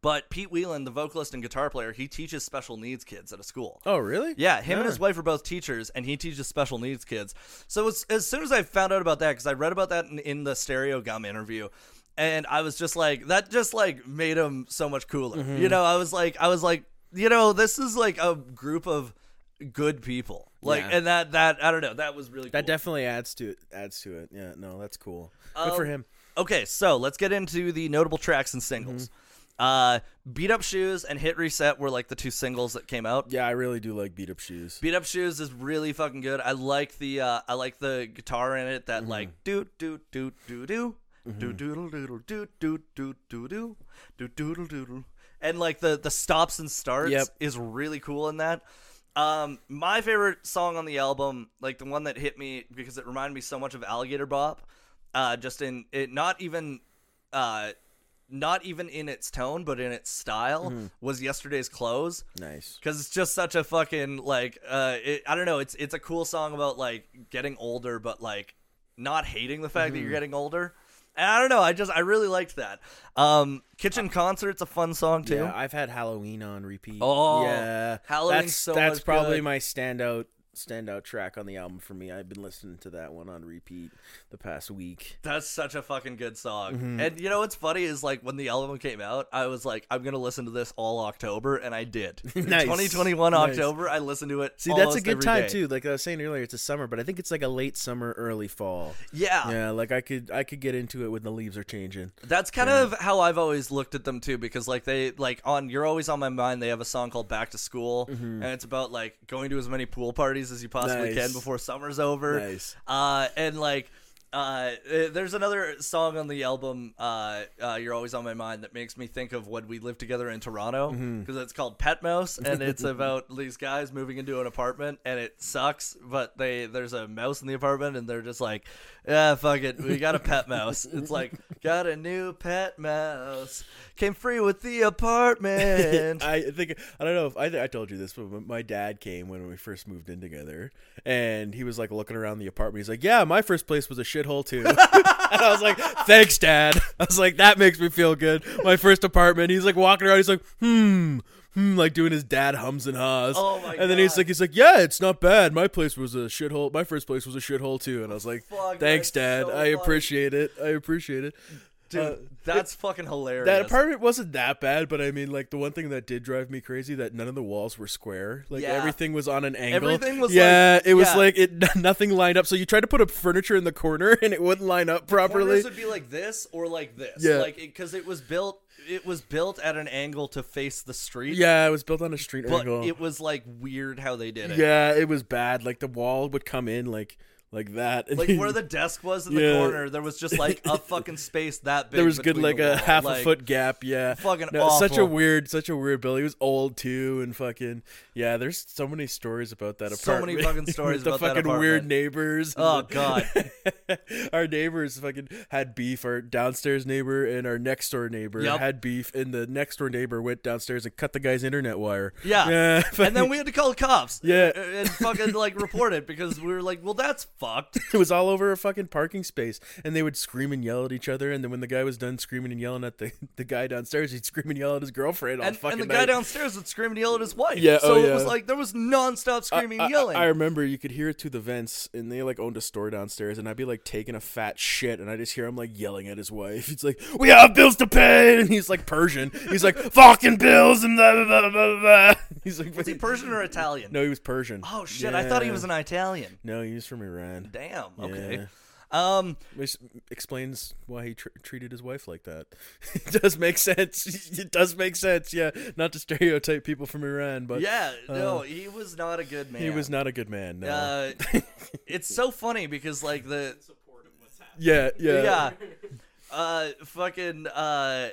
but Pete Weiland, the vocalist and guitar player, he teaches special needs kids at a school. Oh, really? Yeah, him and his wife are both teachers, and he teaches special needs kids. So as, as soon as I found out about that, because I read about that in, in the Stereogum interview, and I was just like, that just like made him so much cooler. Mm-hmm. You know, I was like, I was like, you know, this is like a group of good people. Like, Yeah. and that that I don't know, that was really That definitely adds to it. Adds to it. Yeah, no, that's cool. Good for Um, him. Okay, so let's get into the notable tracks and singles. Uh, Beat Up Shoes and Hit Reset were like the two singles that came out. Yeah, I really do like beat up shoes. Beat Up Shoes is really fucking good. I like the uh, I like the guitar in it that like do do do do do do doodle doodle do do do do do do doodle doodle and like the the stops and starts Yep. is really cool in that. Um, my favorite song on the album, like the one that hit me because it reminded me so much of Alligator Bop, uh, just in it not even uh not even in its tone but in its style was yesterday's clothes Nice. because it's just such a fucking like uh it, i don't know it's it's a cool song about like getting older but like not hating the fact that Mm-hmm. you're getting older i don't know i just i really liked that um kitchen concert's a fun song too Yeah, I've had Halloween on repeat. Oh, yeah, Halloween's That's so that's probably good. my standout standout track on the album for me. I've been listening to that one on repeat the past week. that's such a fucking good song Mm-hmm. and you know what's funny is like when the album came out i was like i'm gonna listen to this all october and i did Nice. 2021 Nice. october i listened to it See, that's a good time day. too. Like I was saying earlier, it's a summer, but I think it's like a late summer, early fall. yeah Yeah, like I could I could get into it when the leaves are changing. That's kind of how I've always looked at them too, because like they like on You're Always on My Mind, they have a song called Back to School, and it's about like going to as many pool parties as you possibly. Nice. can before summer's over. Nice. Uh, and like. Uh, eh, there's another song on the album, uh, uh, "You're Always on My Mind," that makes me think of when we lived together in Toronto Mm-hmm. because it's called Pet Mouse, and it's about these guys moving into an apartment, and it sucks. But they there's a mouse in the apartment, and they're just like, "Yeah, fuck it, we got a pet mouse." It's like, got a new pet mouse, came free with the apartment. I think I don't know if I, I told you this, but my dad came when we first moved in together, and he was like looking around the apartment. He's like, "Yeah, my first place was a shithole too." and I was like, "Thanks, Dad." I was like, "That makes me feel good." My first apartment. He's like walking around. He's like, "Hmm." Hmm, like doing his dad hums and haws. Oh my And then he's like, he's like, yeah, it's not bad. My place was a shithole. My first place was a shithole too. And I was like, Fuck, thanks, Dad. so I funny. appreciate it. I appreciate it. Dude, Uh, that's fucking hilarious. That apartment wasn't that bad, but I mean, like the one thing that did drive me crazy that none of the walls were square. Like Yeah. everything was on an angle. Everything was yeah, like- it was yeah. like it nothing lined up. So you tried to put up furniture in the corner and it wouldn't line up properly. Corners would be like this or like this. Yeah. Like because it, was built. It was built at an angle to face the street. Yeah, it was built on a street But angle. it was like weird how they did it. yeah, it was bad. Like the wall would come in like like that. Like where the desk was in the Yeah. corner, there was just like a fucking space that big. there was good like a wall. half Like, a foot gap. Yeah, Fucking No, Such a weird, such a weird building. He was old too, and fucking yeah. There's so many stories about that So many fucking stories With the about that The fucking weird neighbors. Oh god. our neighbors fucking had beef. Our downstairs neighbor and our next door neighbor Yep. had beef, and the next door neighbor went downstairs and cut the guy's internet wire. Yeah. yeah. and then we had to call the cops. Yeah. And and fucking like report it because we were like, well, that's fucked. it was all over a fucking parking space, and they would scream and yell at each other. And then when the guy was done screaming and yelling at the, the guy downstairs, he'd scream and yell at his girlfriend all And, fucking and the guy downstairs would scream and yell at his wife. Yeah, So oh, it was like there was nonstop screaming I, and yelling. I, I remember you could hear it through the vents, and they like owned a store downstairs, and I'd be like taking a fat shit, and I just hear him like yelling at his wife. He's like, "We have bills to pay," and he's like Persian. He's like, "Fucking bills," and blah blah blah blah blah. He's like, was he Persian or Italian? No, he was Persian. Oh shit! I thought he was an Italian. No, he was from Iran. Damn. Okay. Yeah. Um. Which explains why he tr- treated his wife like that. it does make sense. It does make sense. Yeah, not to stereotype people from Iran, but Yeah. No, he was not a good man. he was not a good man. No. Uh, it's so funny because like the yeah, yeah, yeah, uh, fucking uh,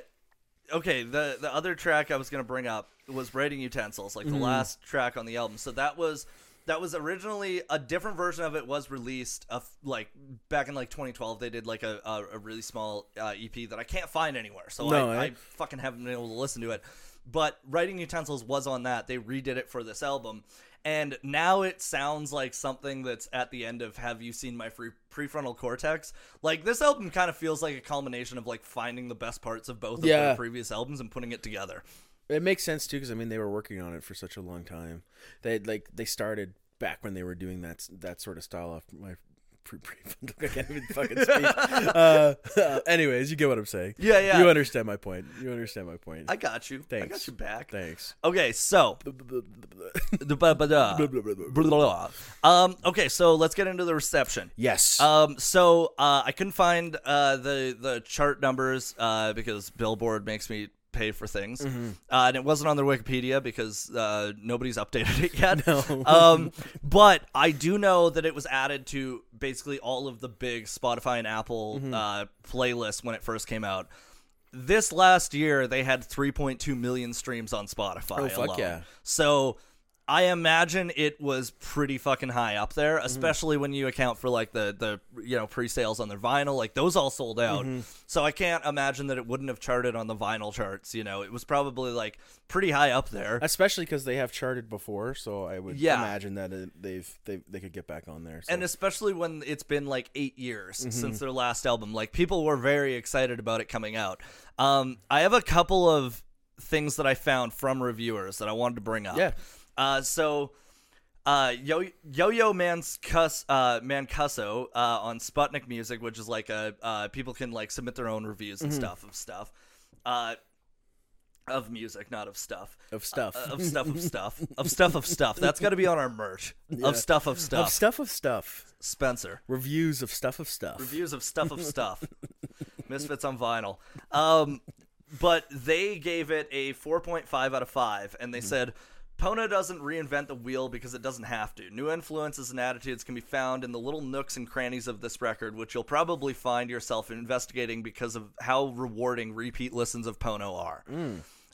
okay. The the other track I was gonna bring up was writing utensils, like the Mm-hmm. last track on the album. So that was that was originally a different version of it was released of like back in like 2012 they did like a, a, a really small uh, ep that i can't find anywhere so No, I? I fucking haven't been able to listen to it but writing utensils was on that they redid it for this album and now it sounds like something that's at the end of have you seen my free prefrontal cortex like this album kind of feels like a culmination of like finding the best parts of both of Yeah. their previous albums and putting it together It makes sense too because I mean they were working on it for such a long time. They like they started back when they were doing that that sort of style off my pre pre. I can't even fucking speak. uh, uh, anyways, you get what I'm saying. Yeah, yeah. You understand my point. You understand my point. i got you Thanks. i got you back Thanks. okay so. Um. Okay, so let's get into the reception. yes. Um. So uh, I couldn't find uh the the chart numbers uh because Billboard makes me pay for things, Mm-hmm. uh, and it wasn't on their Wikipedia because uh nobody's updated it yet. No. um. But I do know that it was added to basically all of the big Spotify and Apple Mm-hmm. uh playlists when it first came out. This last year, they had 3.2 million streams on Spotify. Oh, fuck alone. yeah. So I imagine it was pretty fucking high up there, Mm-hmm. especially when you account for like the the you know pre-sales on their vinyl, like those all sold out. Mm-hmm. So I can't imagine that it wouldn't have charted on the vinyl charts. You know, it was probably like pretty high up there. Especially because they have charted before, so I would Yeah. imagine that it, they've they they could get back on there. So. And especially when it's been like eight years Mm-hmm. since their last album, like people were very excited about it coming out. Um, I have a couple of things that I found from reviewers that I wanted to bring up. Yeah. Uh, so, uh, Yo Yo Yo Mancuss uh, Mancuso uh, on Sputnik Music, which is like a uh, people can like submit their own reviews and stuff of stuff. Uh, of music, not of stuff. of stuff. Uh, of stuff of stuff. Of stuff of stuff. That's got to be on our merch. Of stuff of stuff. of stuff of stuff. Spencer. Reviews of stuff of stuff. Reviews of stuff of stuff. Misfits on vinyl. Um, but they gave it a 4.5 out of 5, and they said Pono doesn't reinvent the wheel because it doesn't have to. New influences and attitudes can be found in the little nooks and crannies of this record, which you'll probably find yourself investigating because of how rewarding repeat listens of Pono are.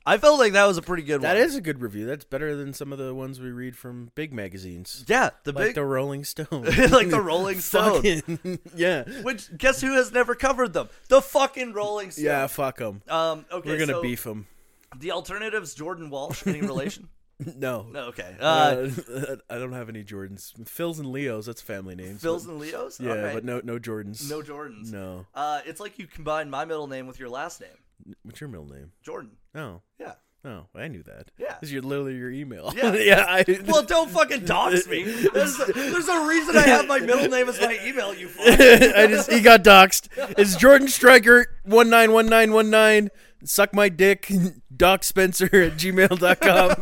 I felt like that was a pretty good That one. is a good review. That's better than some of the ones we read from big magazines. Yeah, the Like big. the Rolling Stone. like the Rolling Stone. Fucking- yeah. Which, guess who has never covered them? The fucking Rolling Stone. Yeah, fuck them. Um, okay, We're gonna so beef them. The alternatives, Jordan Walsh. Any relation? No. no, okay. Uh, Uh, I don't have any Jordans. Phil's and Leo's. That's family names. Phil's but- and Leo's. Yeah, Alright. but no, no Jordans. no Jordans. No. Uh, it's like you combine my middle name with your last name, What's your middle name? Jordan. No. Yeah. Oh, I knew that. Yeah. This is your, literally your email. Yeah. yeah. I, Well, don't fucking dox me. There's, there's a reason I have my middle name as my email. You. I just he got doxed. It's Jordan Streichert one nine one nine one nine. Suck my dick. Doc Spencer at gmail.com.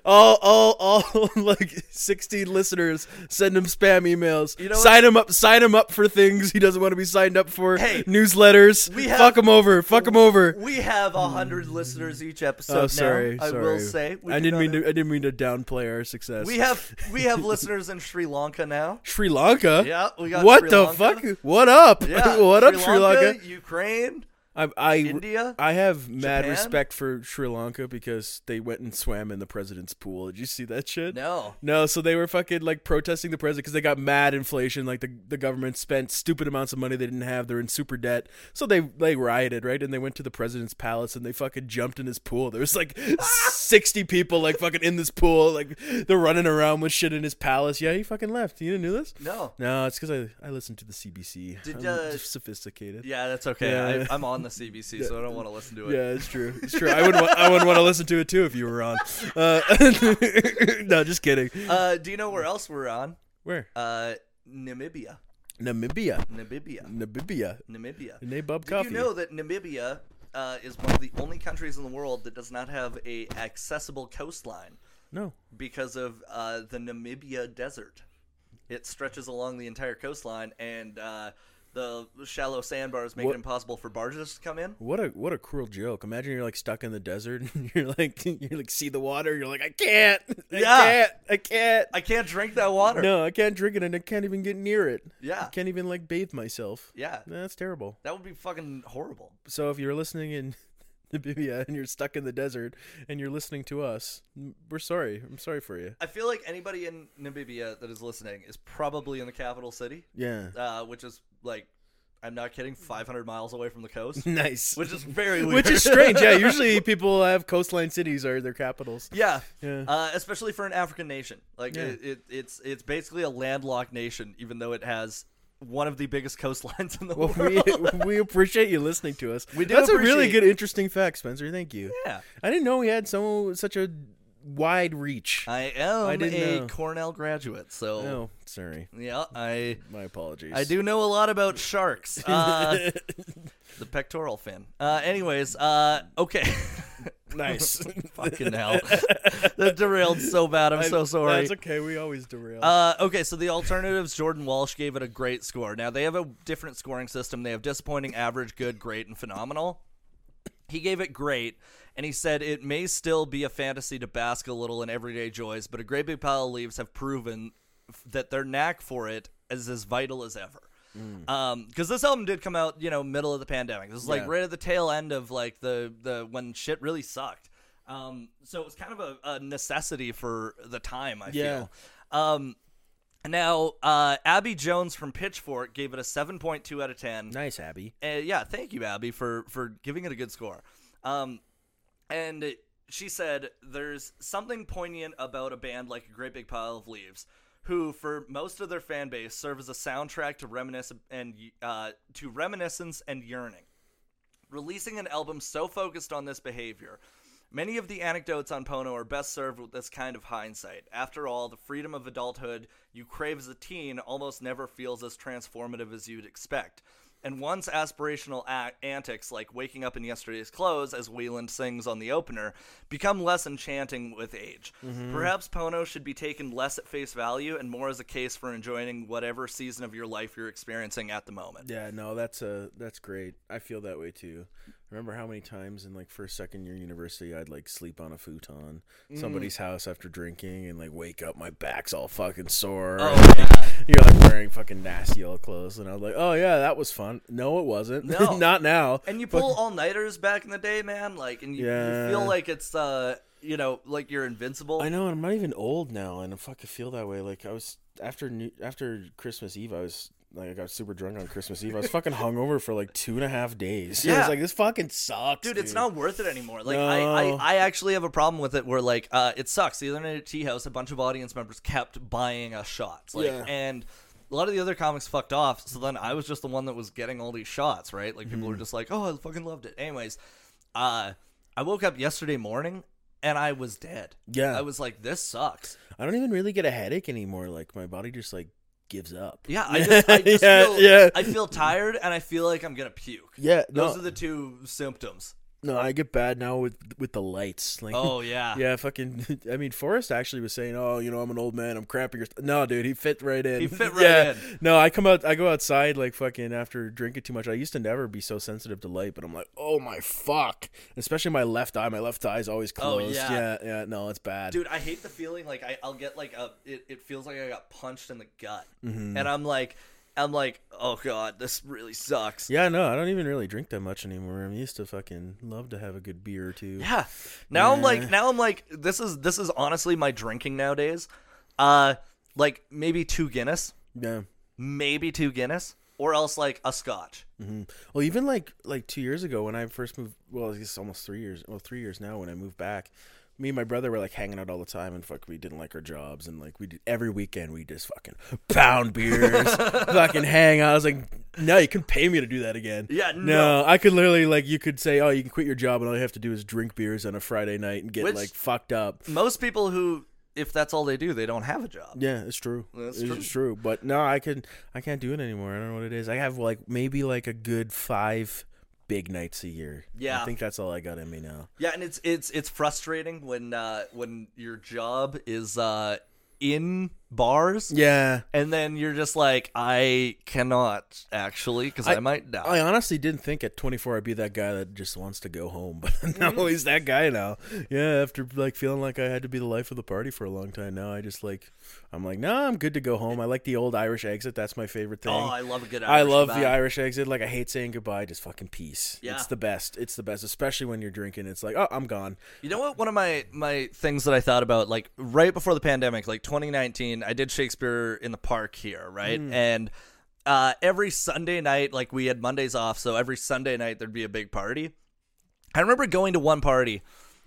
all, all, all like 16 listeners send him spam emails. You know what? sign him up. Sign him up for things he doesn't want to be signed up for. Hey, newsletters. we have- Fuck him over. Fuck him over. We have a hundred listeners each episode Oh, sorry. now. I will say. I didn't mean to. I didn't mean to downplay our success. We have we have listeners in Sri Lanka now. Sri Lanka. Yeah, we got What Sri the Lanka. fuck? What up? Yeah, what up, Sri Lanka? Ukraine, I, I, India. I have mad Japan? respect for Sri Lanka because they went and swam in the president's pool. Did you see that shit? No. No, so they were fucking like protesting the president because they got mad inflation. Like the, the government spent stupid amounts of money they didn't have. They're in super debt. So they they rioted, right? And they went to the president's palace and they fucking jumped in his pool. There was like 60 people like fucking in this pool. Like they're running around with shit in his palace. Yeah, he fucking left. You didn't know this? No. No, it's because I, I listen to the CBC. Did, uh, sophisticated. Yeah, that's okay. Yeah. I, I'm on the CBC, so I don't want to listen to it. Yeah, it's true. It's true. I would wa- I wouldn't want to listen to it too if you were on. Uh, no, just kidding. Uh, do you know where else we're on? Where? Uh, Namibia. Namibia. Namibia. Namibia. Namibia. Did coffee. you know that Namibia uh, is one of the only countries in the world that does not have a accessible coastline No. because of uh, the Namibia Desert? It stretches along the entire coastline, and uh, the shallow sandbars make What- it impossible for barges to come in. What a what a cruel joke. Imagine you're like stuck in the desert and you're like you like see the water. You're like I can't. I Yeah. can't. I can't. I can't drink that water. No, I can't drink it and I can't even get near it. Yeah. I can't even like bathe myself. Yeah. That's terrible. That would be fucking horrible. So if you're listening in Namibia and you're stuck in the desert and you're listening to us, we're sorry. I'm sorry for you. I feel like anybody in Namibia that is listening is probably in the capital city, Yeah. uh, which is like, I'm not kidding, 500 miles away from the coast, Nice. which is very weird. Which is strange. Yeah, usually people have coastline cities are their capitals. yeah, Yeah. uh, especially for an African nation. Like Yeah. it, it, it's it's basically a landlocked nation, even though it has one of the biggest coastlines in the Well, world. we we appreciate you listening to us. We do That's a really good, interesting fact, Spencer. Thank you. yeah, I didn't know we had so such a wide reach. I am I a know. Cornell graduate, so Oh, sorry. yeah, I My apologies. I do know a lot about sharks. Uh, the pectoral fin. Uh, anyways, uh, okay. nice. Fucking hell. that derailed so bad. I'm so sorry. That's okay. We always derail. Uh, okay, so the alternatives, Jordan Walsh gave it a great score. Now, they have a different scoring system. They have disappointing, average, good, great, and phenomenal. He gave it great, and he said it may still be a fantasy to bask a little in everyday joys, but a great big pile of leaves have proven that their knack for it is as vital as ever. Um, because this album did come out, you know, middle of the pandemic. This is like Yeah. right at the tail end of like the the when shit really sucked. Um, so it was kind of a, a necessity for the time. I Yeah. feel. Um, now uh, Abby Jones from Pitchfork gave it a seven point two out of ten. nice, Abby. Uh, yeah, thank you, Abby, for for giving it a good score. Um, and she said, "There's something poignant about a band like a Great Big Pile of Leaves, who, for most of their fan base, serve as a soundtrack to reminisce and uh, to reminiscence and yearning. Releasing an album so focused on this behavior." Many of the anecdotes on Pono are best served with this kind of hindsight. After all, the freedom of adulthood you crave as a teen almost never feels as transformative as you'd expect. And once aspirational antics like waking up in yesterday's clothes, as Weiland sings on the opener, become less enchanting with age. Mm-hmm. Perhaps Pono should be taken less at face value and more as a case for enjoying whatever season of your life you're experiencing at the moment. Yeah, no, that's a that's great. I feel that way too. Remember how many times in like first, second year university I'd like sleep on a futon, Mm. somebody's house after drinking, and like wake up, my back's all fucking sore. Oh, yeah. You're like wearing fucking nasty old clothes, and I was like, oh yeah, that was fun. No, it wasn't. No. not now. And you pull all nighters back in the day, man. Like, and you, Yeah. you feel like it's, uh, you know, like you're invincible. I know, and I'm not even old now, and I fucking feel that way. Like I was after New, after Christmas Eve, I was like I got super drunk on Christmas Eve. I was fucking hungover for like two and a half days. Yeah, I was like, this fucking sucks, Dude, it's not worth it anymore. Like I, No. I, I actually have a problem with it where like uh, it sucks. The other night at Tea House, a bunch of audience members kept buying us shots. Like Yeah. and a lot of the other comics fucked off. So then I was just the one that was getting all these shots, right? Like people Mm-hmm. were just like, "Oh, I fucking loved it." Anyways, uh I woke up yesterday morning and I was dead. Yeah. I was like, this sucks. I don't even really get a headache anymore. Like my body just like gives up. Yeah, I just, I just yeah, feel, yeah. I feel tired and I feel like I'm gonna puke. yeah, Those no, are the two symptoms. No, I get bad now with with the lights. Like, Oh yeah. yeah, fucking. I mean, Forrest actually was saying, "Oh, you know, I'm an old man. I'm cramping." Your st-. No, dude, he fit right in. He fit right yeah. in. No, I come out. I go outside like fucking after drinking too much. I used to never be so sensitive to light, but I'm like, oh my fuck. Especially my left eye. My left eye is always closed. Oh, closed. yeah. yeah, yeah. No, it's bad. Dude, I hate the feeling like I, I'll get like a it, it feels like I got punched in the gut. Mm-hmm. And I'm like I'm like, oh god, this really sucks. Yeah, no, I don't even really drink that much anymore. I'm used to fucking love to have a good beer or two. Yeah. Now I'm like now I'm like this is this is honestly my drinking nowadays. Uh like maybe two Guinness, Yeah. maybe two Guinness, or else like a scotch. hmm Well, even like like two years ago when I first moved, well, I guess almost three years. Well, three years now when I moved back. Me and my brother were like hanging out all the time, and fuck, we didn't like our jobs, and like we did every weekend we just fucking pound beers, fucking hang out. I was like, no, you couldn't pay me to do that again. Yeah, no, I could literally like you could say, oh, you can quit your job, and all you have to do is drink beers on a Friday night and get Which- like fucked up. Most people who if that's all they do, they don't have a job. Yeah, it's true. That's it's true. true. But no, I can I can't do it anymore. I don't know what it is. I have like maybe like a good five big nights a year. Yeah. I think that's all I got in me now. Yeah, and it's it's it's frustrating when uh when your job is uh in bars Yeah. and then you're just like I cannot actually cuz I, I- might die. I honestly didn't think at 24 I'd be that guy that just wants to go home, but Mm-hmm. now he's that guy now. Yeah, after like feeling like I had to be the life of the party for a long time now, I just like I'm like, "No, I'm good to go home." I like the old Irish exit. That's my favorite thing. oh, I love a good I love bath. the Irish exit. Like I hate saying goodbye. Just fucking peace. Yeah. It's the best. It's the best, especially when you're drinking. It's like, oh, I'm gone. You know what? One of my my things that I thought about, like right before the pandemic, like 2019, I did Shakespeare in the park here, right? Mm. And uh, every Sunday night, like we had Mondays off, so every Sunday night there'd be a big party. I remember going to one party,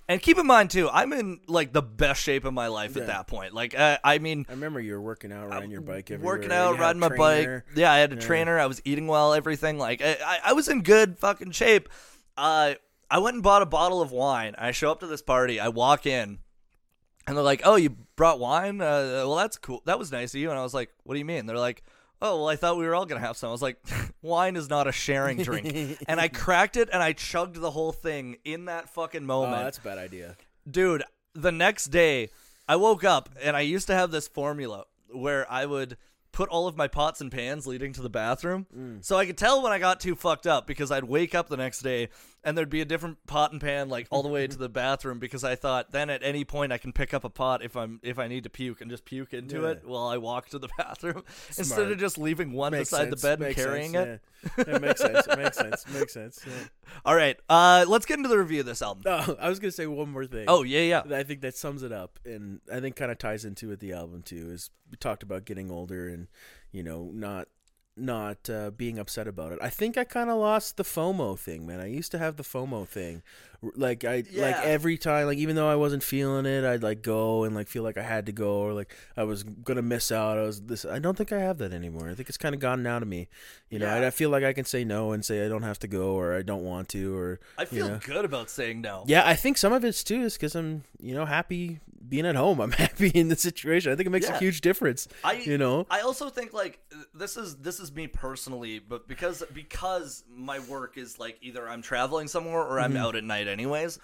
and keep in mind too, I'm in like the best shape of my life at that point. Like, uh, I mean, I remember you were working out, riding your bike everywhere. working out, riding my bike. Yeah, I had a trainer. I was eating well, everything. Like I, I, I was in good fucking shape. Uh, I went and bought a bottle of wine. I show up to this party. I walk in, and they're like, "Oh, you brought wine? Uh, well, that's cool. That was nice of you." And I was like, "What do you mean?" They're like. Oh well, I thought we were all gonna have some. I was like, wine is not a sharing drink, and I cracked it and I chugged the whole thing in that fucking Oh, moment that's a bad idea. dude the next day i woke up and i used to have this formula where i would put all of my pots and pans leading to the bathroom so i could tell when i got too fucked up because i'd wake up the next day and there'd be a different pot and pan like all the way to the bathroom because i thought then at any point i can pick up a pot if i'm if i need to puke and just puke into Yeah. it while i walk to the bathroom instead of just leaving one Makes beside sense, the bed and carrying sense, it Yeah. It makes sense. It makes sense. Makes sense. Yeah. all right uh let's get into the review of this album Oh, I was gonna say one more thing. oh yeah yeah I think that sums it up, and I think kind of ties into it. The album too is we talked about getting older and you know not not uh, being upset about it. I think I kind of lost the FOMO thing, man. I used to have the FOMO thing, like I like every time, like even though I wasn't feeling it, I'd like go and like feel like I had to go or like I was gonna miss out. I was this. I don't think I have that anymore. I think it's kind of gone now to me. You know, Yeah. I, I feel like I can say no and say I don't have to go or I don't want to or i you feel know. good about saying no Yeah, I think some of it's too is because I'm, you know, happy being at home. I'm happy in the situation. I think it makes Yeah. a huge difference. I you know, I also think like this is this is me personally, but because because my work is like either I'm traveling somewhere or Mm-hmm. I'm out at night anyways.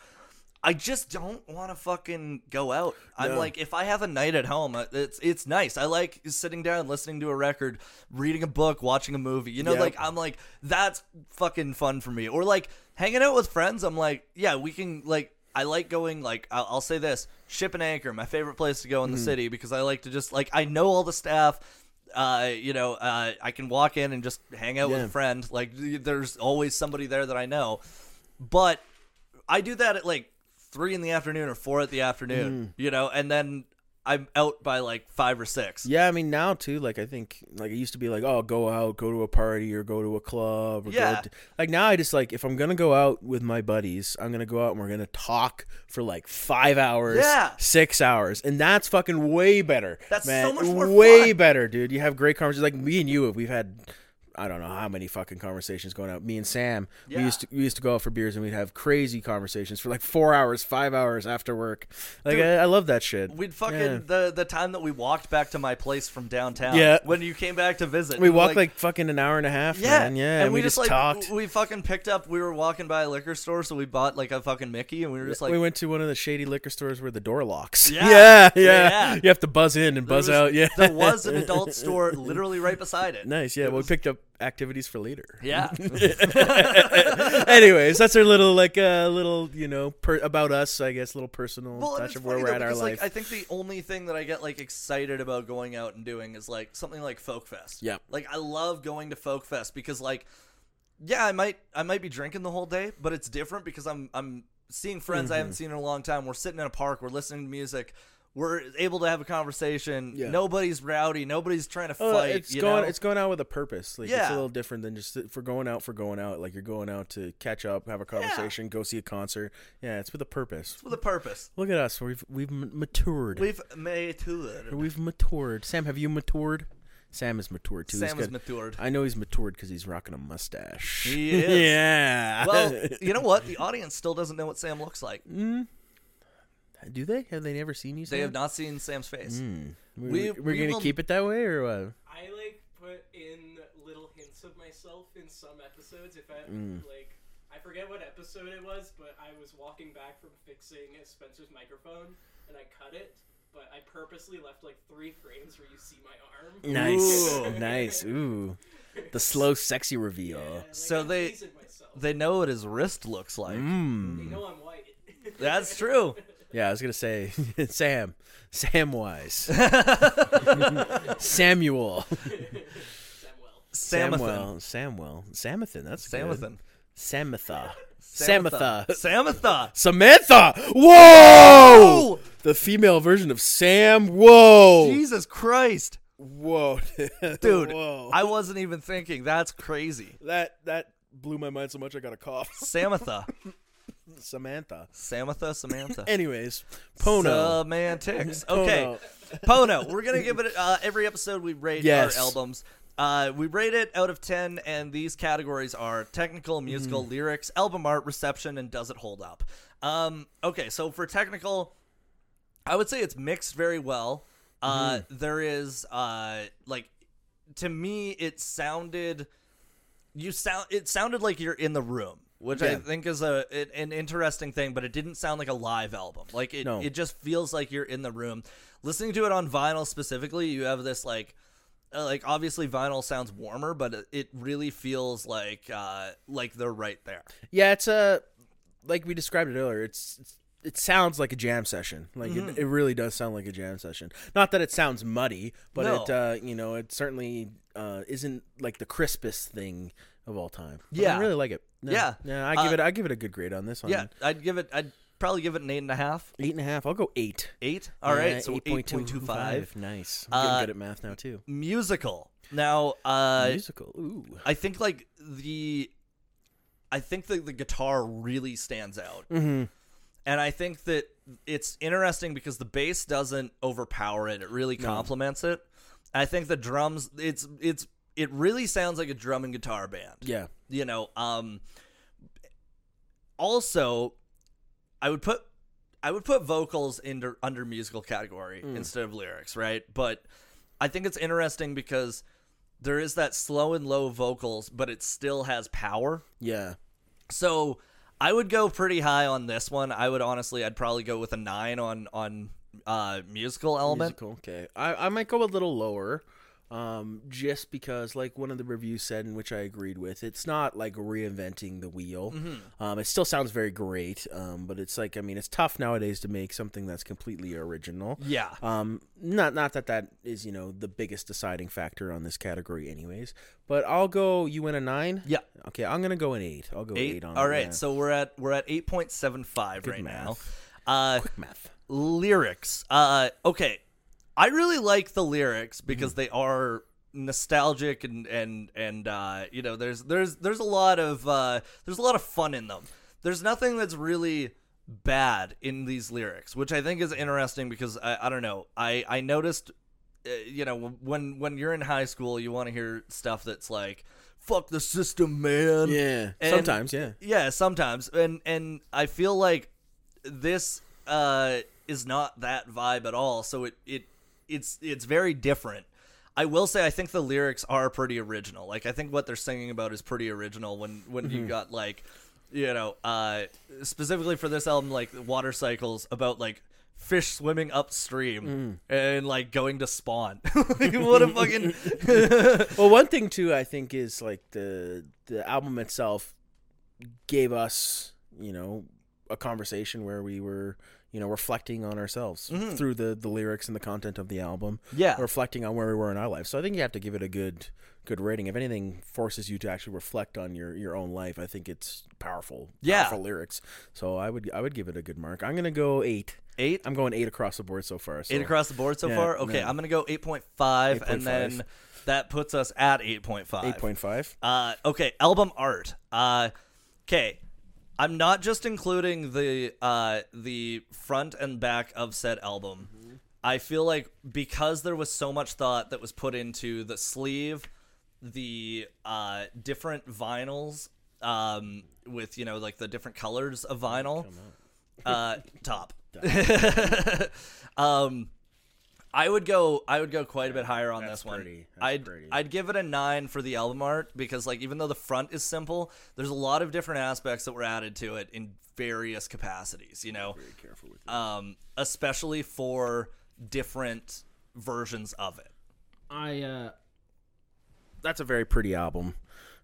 I just don't want to fucking go out. I'm No. like, if I have a night at home, uh, it's it's nice. I like sitting down, listening to a record, reading a book, watching a movie. You know, Yeah. like I'm like that's fucking fun for me. Or like hanging out with friends. I'm like, yeah, we can like. I like going like I'll, I'll say this: Ship and Anchor, my favorite place to go in the city because I like to just like I know all the staff. Uh, you know, uh, I can walk in and just hang out with a friend. Like, there's always somebody there that I know. But I do that at like three in the afternoon or four at the afternoon, you know, and then I'm out by like five or six. yeah. I mean, now too, like I think, like it used to be like, oh, go out, go to a party, or go to a club, or Yeah. Go to, like now, I just like if I'm gonna go out with my buddies, I'm gonna go out and we're gonna talk for like five hours, Yeah. six hours, and that's fucking way better. That's man. so much more way fun. better, dude. You have great conversations. Like me and you, we've had I don't know how many fucking conversations going out. Me and Sam, Yeah. we used to we used to go out for beers and we'd have crazy conversations for like four hours, five hours after work. Like Dude, I, I love that shit. We'd fucking Yeah. the the time that we walked back to my place from downtown. Yeah. When you came back to visit, we walked like, fucking an hour and a half. yeah, man. yeah, and, and, we, just, just like talked. we fucking picked up. We were walking by a liquor store, so we bought like a fucking Mickey, and we were just like, we went to one of the shady liquor stores where the door locks. Yeah. yeah, yeah. Yeah. You have to buzz in and there buzz was- out. Yeah, there was an adult store literally right beside it. nice. Yeah, It well, was- we picked up activities for later. Yeah, Anyways, that's our little like uh, little you know per- about us. I guess little personal well, touch of where we're though, at our because, life. like, I think the only thing that I get like excited about going out and doing is like something like Folk Fest. Yeah. like I love going to Folk Fest because like, yeah, I might I might be drinking the whole day, but it's different because I'm I'm seeing friends I Mm-hmm. haven't seen in a long time. We're sitting in a park, we're listening to music. We're able to have a conversation. Yeah. Nobody's rowdy. Nobody's trying to Oh, fight. it's you going know? it's going out with a purpose. Like it's a little different than just for going out for going out. Like you're going out to catch up, have a conversation, go see a concert. Yeah, it's with a purpose. It's with a purpose. Look at us. We've we've matured. We've matured. We've matured. Sam, have you matured? Sam is matured too. He's Sam is got- matured. I know he's matured because he's rocking a mustache. He is. yeah. Well, you know what? The audience still doesn't know what Sam looks like. Mm. Do they? Have they never seen you? Sam? They have not seen Sam's face. Mm. We- We, we're we gonna will- keep it that way, or what? I like put in little hints of myself in some episodes. If I Mm. like, I forget what episode it was, but I was walking back from fixing Spencer's microphone and I cut it. But I purposely left like three frames where you see my arm. Nice, Ooh. nice. Ooh, the slow, sexy reveal. Yeah, like, So I'm they- They know what his wrist looks like. They Mm. know I'm white. That's true. Yeah, I was gonna say Sam, Samwise, Samuel. Samuel, Samuel, Samathan. That's good. Samathan. Samatha, Samatha. Samatha, Samatha. Samantha. Whoa! The female version of Sam. Whoa! Jesus Christ. Whoa, Dude, Whoa. I wasn't even thinking. That's crazy. that that blew my mind so much I got a cough. Samatha. Samantha. Samantha, Samantha. Anyways, Pono. Semantics. Okay. Pono. We're gonna give it uh, every episode we rate Yes. our albums. Uh, we rate it out of ten, and these categories are technical, musical, Mm-hmm. lyrics, album art, reception, and does it hold up? Um, okay, so for technical, I would say it's mixed very well. Uh, Mm-hmm. there is uh, like to me, it sounded you sound it sounded like you're in the room which i think is a an- an interesting thing but it didn't sound like a live album like it, No. it just feels like you're in the room listening to it on vinyl specifically you have this like uh, like obviously vinyl sounds warmer but it- it really feels like uh like they're right there Yeah, it's a like we described it earlier. It's, it's it sounds like a jam session. Like Mm-hmm. it, it really does sound like a jam session. Not that it sounds muddy, but No. it uh, you know it certainly uh, isn't like the crispest thing of all time. But Yeah. I really like it. No, Yeah. yeah. I give Uh, it I give it a good grade on this one. yeah i'd give it i'd probably give it an eight and a half eight and a half. I'll go eight. eight all right so 8.25 Nice. I'm getting Uh, good at math now too. musical now uh Musical. Ooh. I think like the I think that the guitar really stands out. Mm-hmm. And I think that it's interesting because the bass doesn't overpower it. It really complements it. I think the drums it's it's it really sounds like a drum and guitar band. Yeah. You know, um also I would put I would put vocals under under musical category instead of lyrics, right? But I think it's interesting because there is that slow and low vocals, but it still has power. Yeah. So I would go pretty high on this one. I would honestly, I'd probably go with a nine on on uh, musical element. Musical, okay. I, I might go a little lower, um, just because, like one of the reviews said, in which I agreed with, it's not like reinventing the wheel. Mm-hmm. Um, it still sounds very great, um, but it's like I mean, it's tough nowadays to make something that's completely original. Yeah. Um, not not that that is you know the biggest deciding factor on this category, anyways. But I'll go. You win a nine. Yeah. Okay, I'm gonna go an eight. I'll go eight, Eight. on. All yeah. So we're at we're at eight point seven five right now. Uh, quick math. lyrics. Uh, okay, I really like the lyrics Mm-hmm. because they are nostalgic and and and uh, you know there's there's there's a lot of uh, there's a lot of fun in them. There's nothing that's really bad in these lyrics, which I think is interesting because I, I don't know I I noticed uh, you know, when when you're in high school, you want to hear stuff that's like "fuck the system, man." Yeah. And- Sometimes, yeah. Yeah, sometimes, and and I feel like this uh, is not that vibe at all. So it it it's it's very different. I will say I think the lyrics are pretty original. Like I think what they're singing about is pretty original. When when you got like, you know, uh, specifically for this album, like water cycles about like fish swimming upstream and like going to spawn. like, what a fucking Well, one thing too, I think, is like the the album itself gave us, you know, a conversation where we were, you know, reflecting on ourselves through the the lyrics and the content of the album. Yeah. reflecting on where we were in our life. So I think you have to give it a good good rating. If anything forces you to actually reflect on your your own life, I think it's powerful. Yeah. powerful lyrics. So I would I would give it a good mark. I'm gonna go eight. eight. I'm going eight across the board so far. So. Eight across the board so Yeah, far. Okay. I'm gonna go eight point five, and then that puts us at eight point five. Eight point five. Uh, okay, album art. Uh, okay, I'm not just including the uh the front and back of said album. I feel like because there was so much thought that was put into the sleeve, the uh different vinyls, um, with you know like the different colors of vinyl. Uh, top. um, I would go. I would go quite a bit higher on that's this one. pretty. That's I'd pretty. I'd give it a nine for the album art because like even though the front is simple, there's a lot of different aspects that were added to it in various capacities. You know, Very careful with it. um, especially for different versions of it. I uh that's a very pretty album.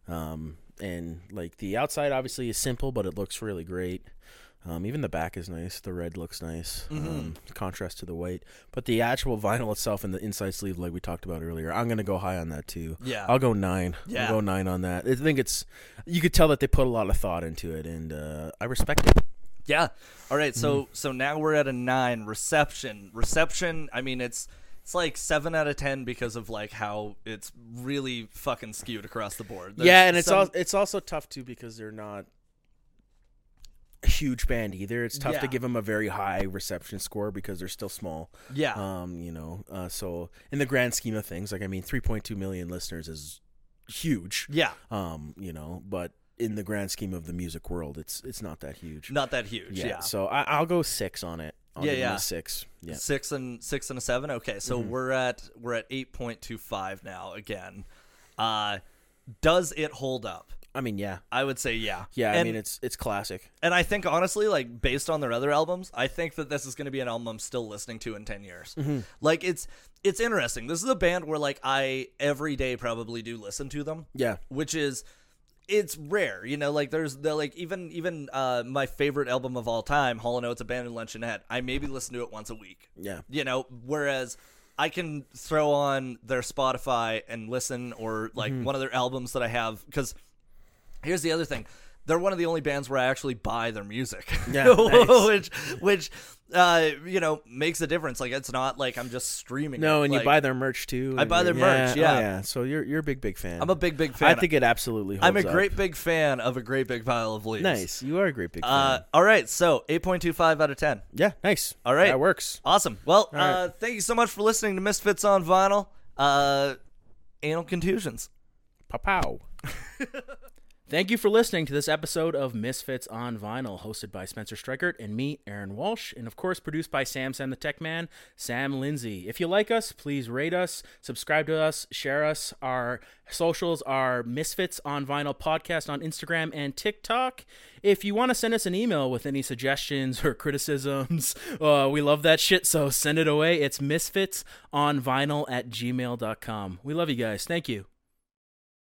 Um and like the outside obviously is simple but it looks really great. Um, even the back is nice. The red looks nice. Mm-hmm. Um, contrast to the white. But the actual vinyl itself and the inside sleeve, like we talked about earlier, I'm gonna go high on that too. Yeah. I'll go nine. Yeah. I'll go nine on that. I think it's you could tell that they put a lot of thought into it, and uh, I respect it. Yeah. All right. So Mm-hmm. so now we're at a nine. Reception. Reception. I mean, it's it's like seven out of ten because of like how it's really fucking skewed across the board. There's yeah, and it's some- al- it's also tough too because they're not a huge band either. It's tough to give them a very high reception score because they're still small. yeah. Um, you know, uh, so in the grand scheme of things, like I mean, 3.2 million listeners is huge. yeah. Um, you know, but in the grand scheme of the music world, it's it's not that huge. Not that huge. yeah, Yeah. So I, I'll go six on it. I'll Yeah, yeah. six. Yeah. Six and six and a seven. Okay, so Mm-hmm. we're at we're at eight point two five now again. Uh, does it hold up? I mean, yeah, I would say yeah. yeah. I And- mean, it's it's classic. And I think honestly, like based on their other albums, I think that this is going to be an album I'm still listening to in ten years. Mm-hmm. Like it's it's interesting. This is a band where like I every day probably do listen to them, Yeah. which is it's rare. You know, like there's the like even even uh my favorite album of all time, Hall and Oates Abandoned Luncheonette. I maybe listen to it once a week. Yeah. You know, whereas I can throw on their Spotify and listen or like Mm-hmm. one of their albums that I have because here's the other thing. They're one of the only bands where I actually buy their music. Yeah, which which uh you know makes a difference. Like it's not like I'm just streaming. No, it. and you buy their merch too. I buy their you're- merch, oh, yeah. yeah. So you're you're a big big fan. I'm a big big fan. I think it absolutely. Holds I'm a up. great big fan of a great big pile of leaves. Nice. You are a great big fan. Uh, all right, so 8.25 out of 10. yeah, nice. all right. that works. Awesome. Well, right. uh, thank you so much for listening to Misfits on Vinyl. Uh, anal contusions. Pow pow. Thank you for listening to this episode of Misfits on Vinyl, hosted by Spencer Streichert and me, Aaron Walsh, and of course produced by Sam Sam the Tech Man, Sam Lindsay. If you like us, please rate us, subscribe to us, share us. Our socials are Misfits on Vinyl podcast on Instagram and TikTok. If you want to send us an email with any suggestions or criticisms, uh, we love that shit, so send it away. It's misfits on vinyl at gmail.com. We love you guys. Thank you.